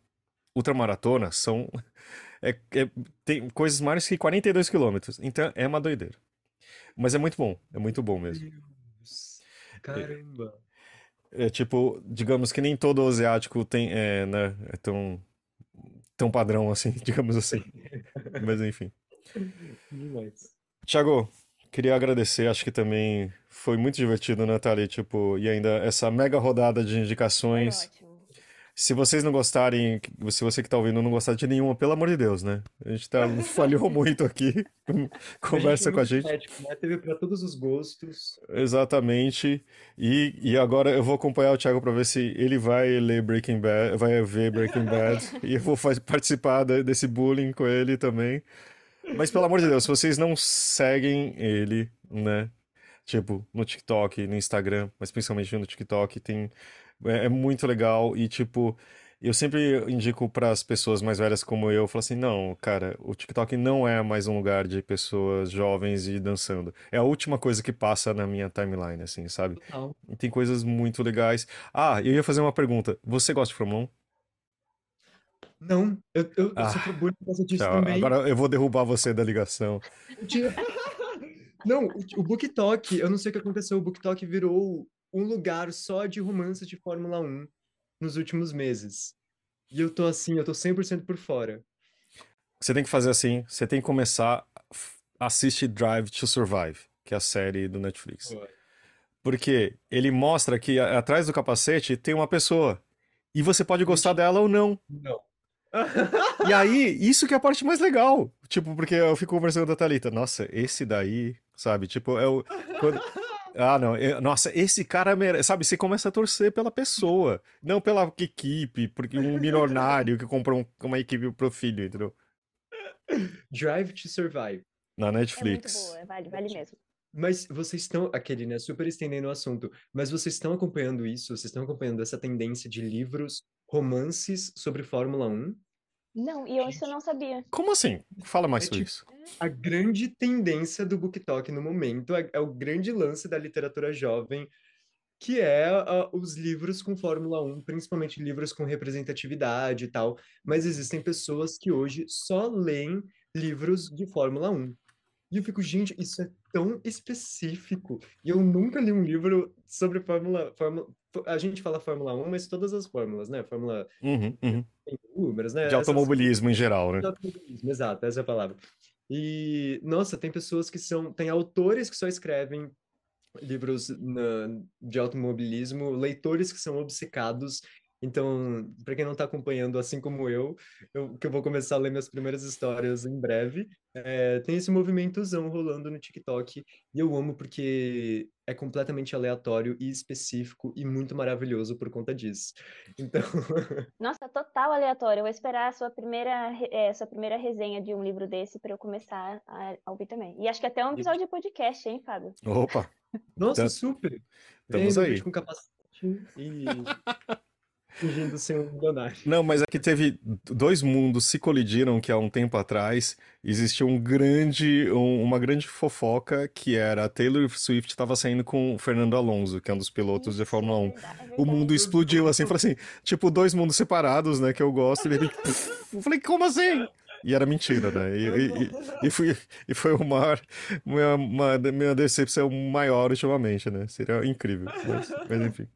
Ultramaratona são é, é, tem coisas maiores que 42 quilômetros. Então é uma doideira. Mas é muito bom, é muito bom mesmo. Deus. Caramba. É, tipo, digamos que nem todo asiático tem, é, né, é tão, tão padrão assim, digamos assim. Mas enfim. Demais. Tiago, queria agradecer, acho que também foi muito divertido, né, Thali? Tipo, e ainda essa mega rodada de indicações. Se vocês não gostarem, se você que tá ouvindo não gostar de nenhuma, pelo amor de Deus, né? A gente tá, falhou muito aqui. Conversa é com a gente. eclético, né? Teve pra todos os gostos. Exatamente. E, e agora eu vou acompanhar o Thiago para ver se ele vai ler Breaking Bad, vai ver Breaking Bad, e eu vou participar de- desse bullying com ele também. Mas pelo amor de Deus, se vocês não seguem ele, né? Tipo, no TikTok, no Instagram, mas principalmente no TikTok, tem é, é muito legal e tipo, eu sempre indico para as pessoas mais velhas como eu, eu falo assim, não, cara, o TikTok não é mais um lugar de pessoas jovens e dançando. É a última coisa que passa na minha timeline, assim, sabe? Total. E tem coisas muito legais. Ah, eu ia fazer uma pergunta. Você gosta de 1? Não, eu, eu, eu Ah, sofro bullying por causa disso também. Agora eu vou derrubar você da ligação. Eu Não, o, o BookTok, eu não sei o que aconteceu, o BookTok virou um lugar só de romances de Fórmula 1 nos últimos meses. E eu tô assim, eu tô 100% por fora. Você tem que fazer assim, você tem que começar, assiste Drive to Survive, que é a série do Netflix. Porque ele mostra que atrás do capacete tem uma pessoa. E você pode gostar dela ou não. Não. E aí, isso que é a parte mais legal. Tipo, porque eu fico conversando com a Thalita. Nossa, esse daí, sabe? Tipo, é o. quando- Ah, não. é- Nossa, esse cara merece. Sabe, você começa a torcer pela pessoa. Não pela equipe, porque um milionário que comprou um- uma equipe pro filho, entendeu? Drive to Survive. Na É muito Netflix. boa, vale, vale mesmo. Mas vocês estão, aquele, né, super estendendo o assunto, mas vocês estão acompanhando isso? Vocês estão acompanhando essa tendência de livros, romances sobre Fórmula 1? Não, e eu isso eu não sabia. Como assim? Fala mais É sobre tipo- isso. A grande tendência do BookTok no momento é, é o grande lance da literatura jovem, que é ah, os livros com Fórmula 1, principalmente livros com representatividade e tal. Mas existem pessoas que hoje só leem livros de Fórmula 1. E eu fico, gente, isso é tão específico. E eu nunca li um livro sobre Fórmula, Fórmula... A gente fala Fórmula 1, mas todas as fórmulas, né? Fórmula Uhum, uhum. números, né? De Essas- automobilismo em geral, né? de automobilismo, exato, essa é a palavra. E, nossa, tem pessoas que são, tem autores que só escrevem livros na- de automobilismo, leitores que são obcecados. Então, para quem não está acompanhando, assim como eu, eu, que eu vou começar a ler minhas primeiras histórias em breve, é, tem esse movimentozão rolando no TikTok e eu amo porque é completamente aleatório e específico e muito maravilhoso por conta disso. Então, Nossa, total aleatório. Eu vou esperar a sua primeira, é, sua primeira resenha de um livro desse para eu começar a, a ouvir também. E acho que até um episódio de podcast, hein, Fábio? Opa, Nossa, Tam- super. estamos Vendo aí. com capacete e fingindo ser um milionário. Não, mas é que teve dois mundos se colidiram que há um tempo atrás existia um grande, um- uma grande fofoca que era a Taylor Swift estava saindo com o Fernando Alonso, que é um dos pilotos de Fórmula 1. é é O mundo explodiu assim, falou assim, tipo dois mundos separados, né, que eu gosto, e puf, eu falei, como assim? E era mentira, né? E, e, e, e fui, e foi o maior, minha, uma, minha decepção maior ultimamente, né? Seria incrível, mas, mas enfim.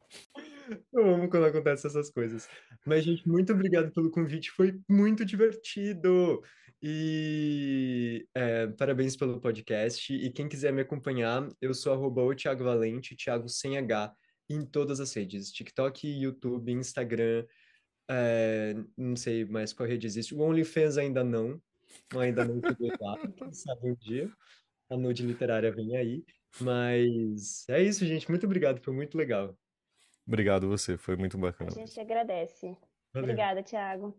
Eu amo quando acontecem essas coisas. Mas, gente, muito obrigado pelo convite. Foi muito divertido. E é, parabéns pelo podcast. E quem quiser me acompanhar, eu sou arroba o Thiago Valente, Thiago sem H, em todas as redes: TikTok, YouTube, Instagram. é, não sei mais qual rede existe. O OnlyFans ainda não. Ainda não cheguei lá. Quem sabe um dia. A nude literária vem aí. Mas é isso, gente. Muito obrigado. Foi muito legal. Obrigado você, foi muito A bacana. gente agradece. Valeu. Obrigada, Thiago.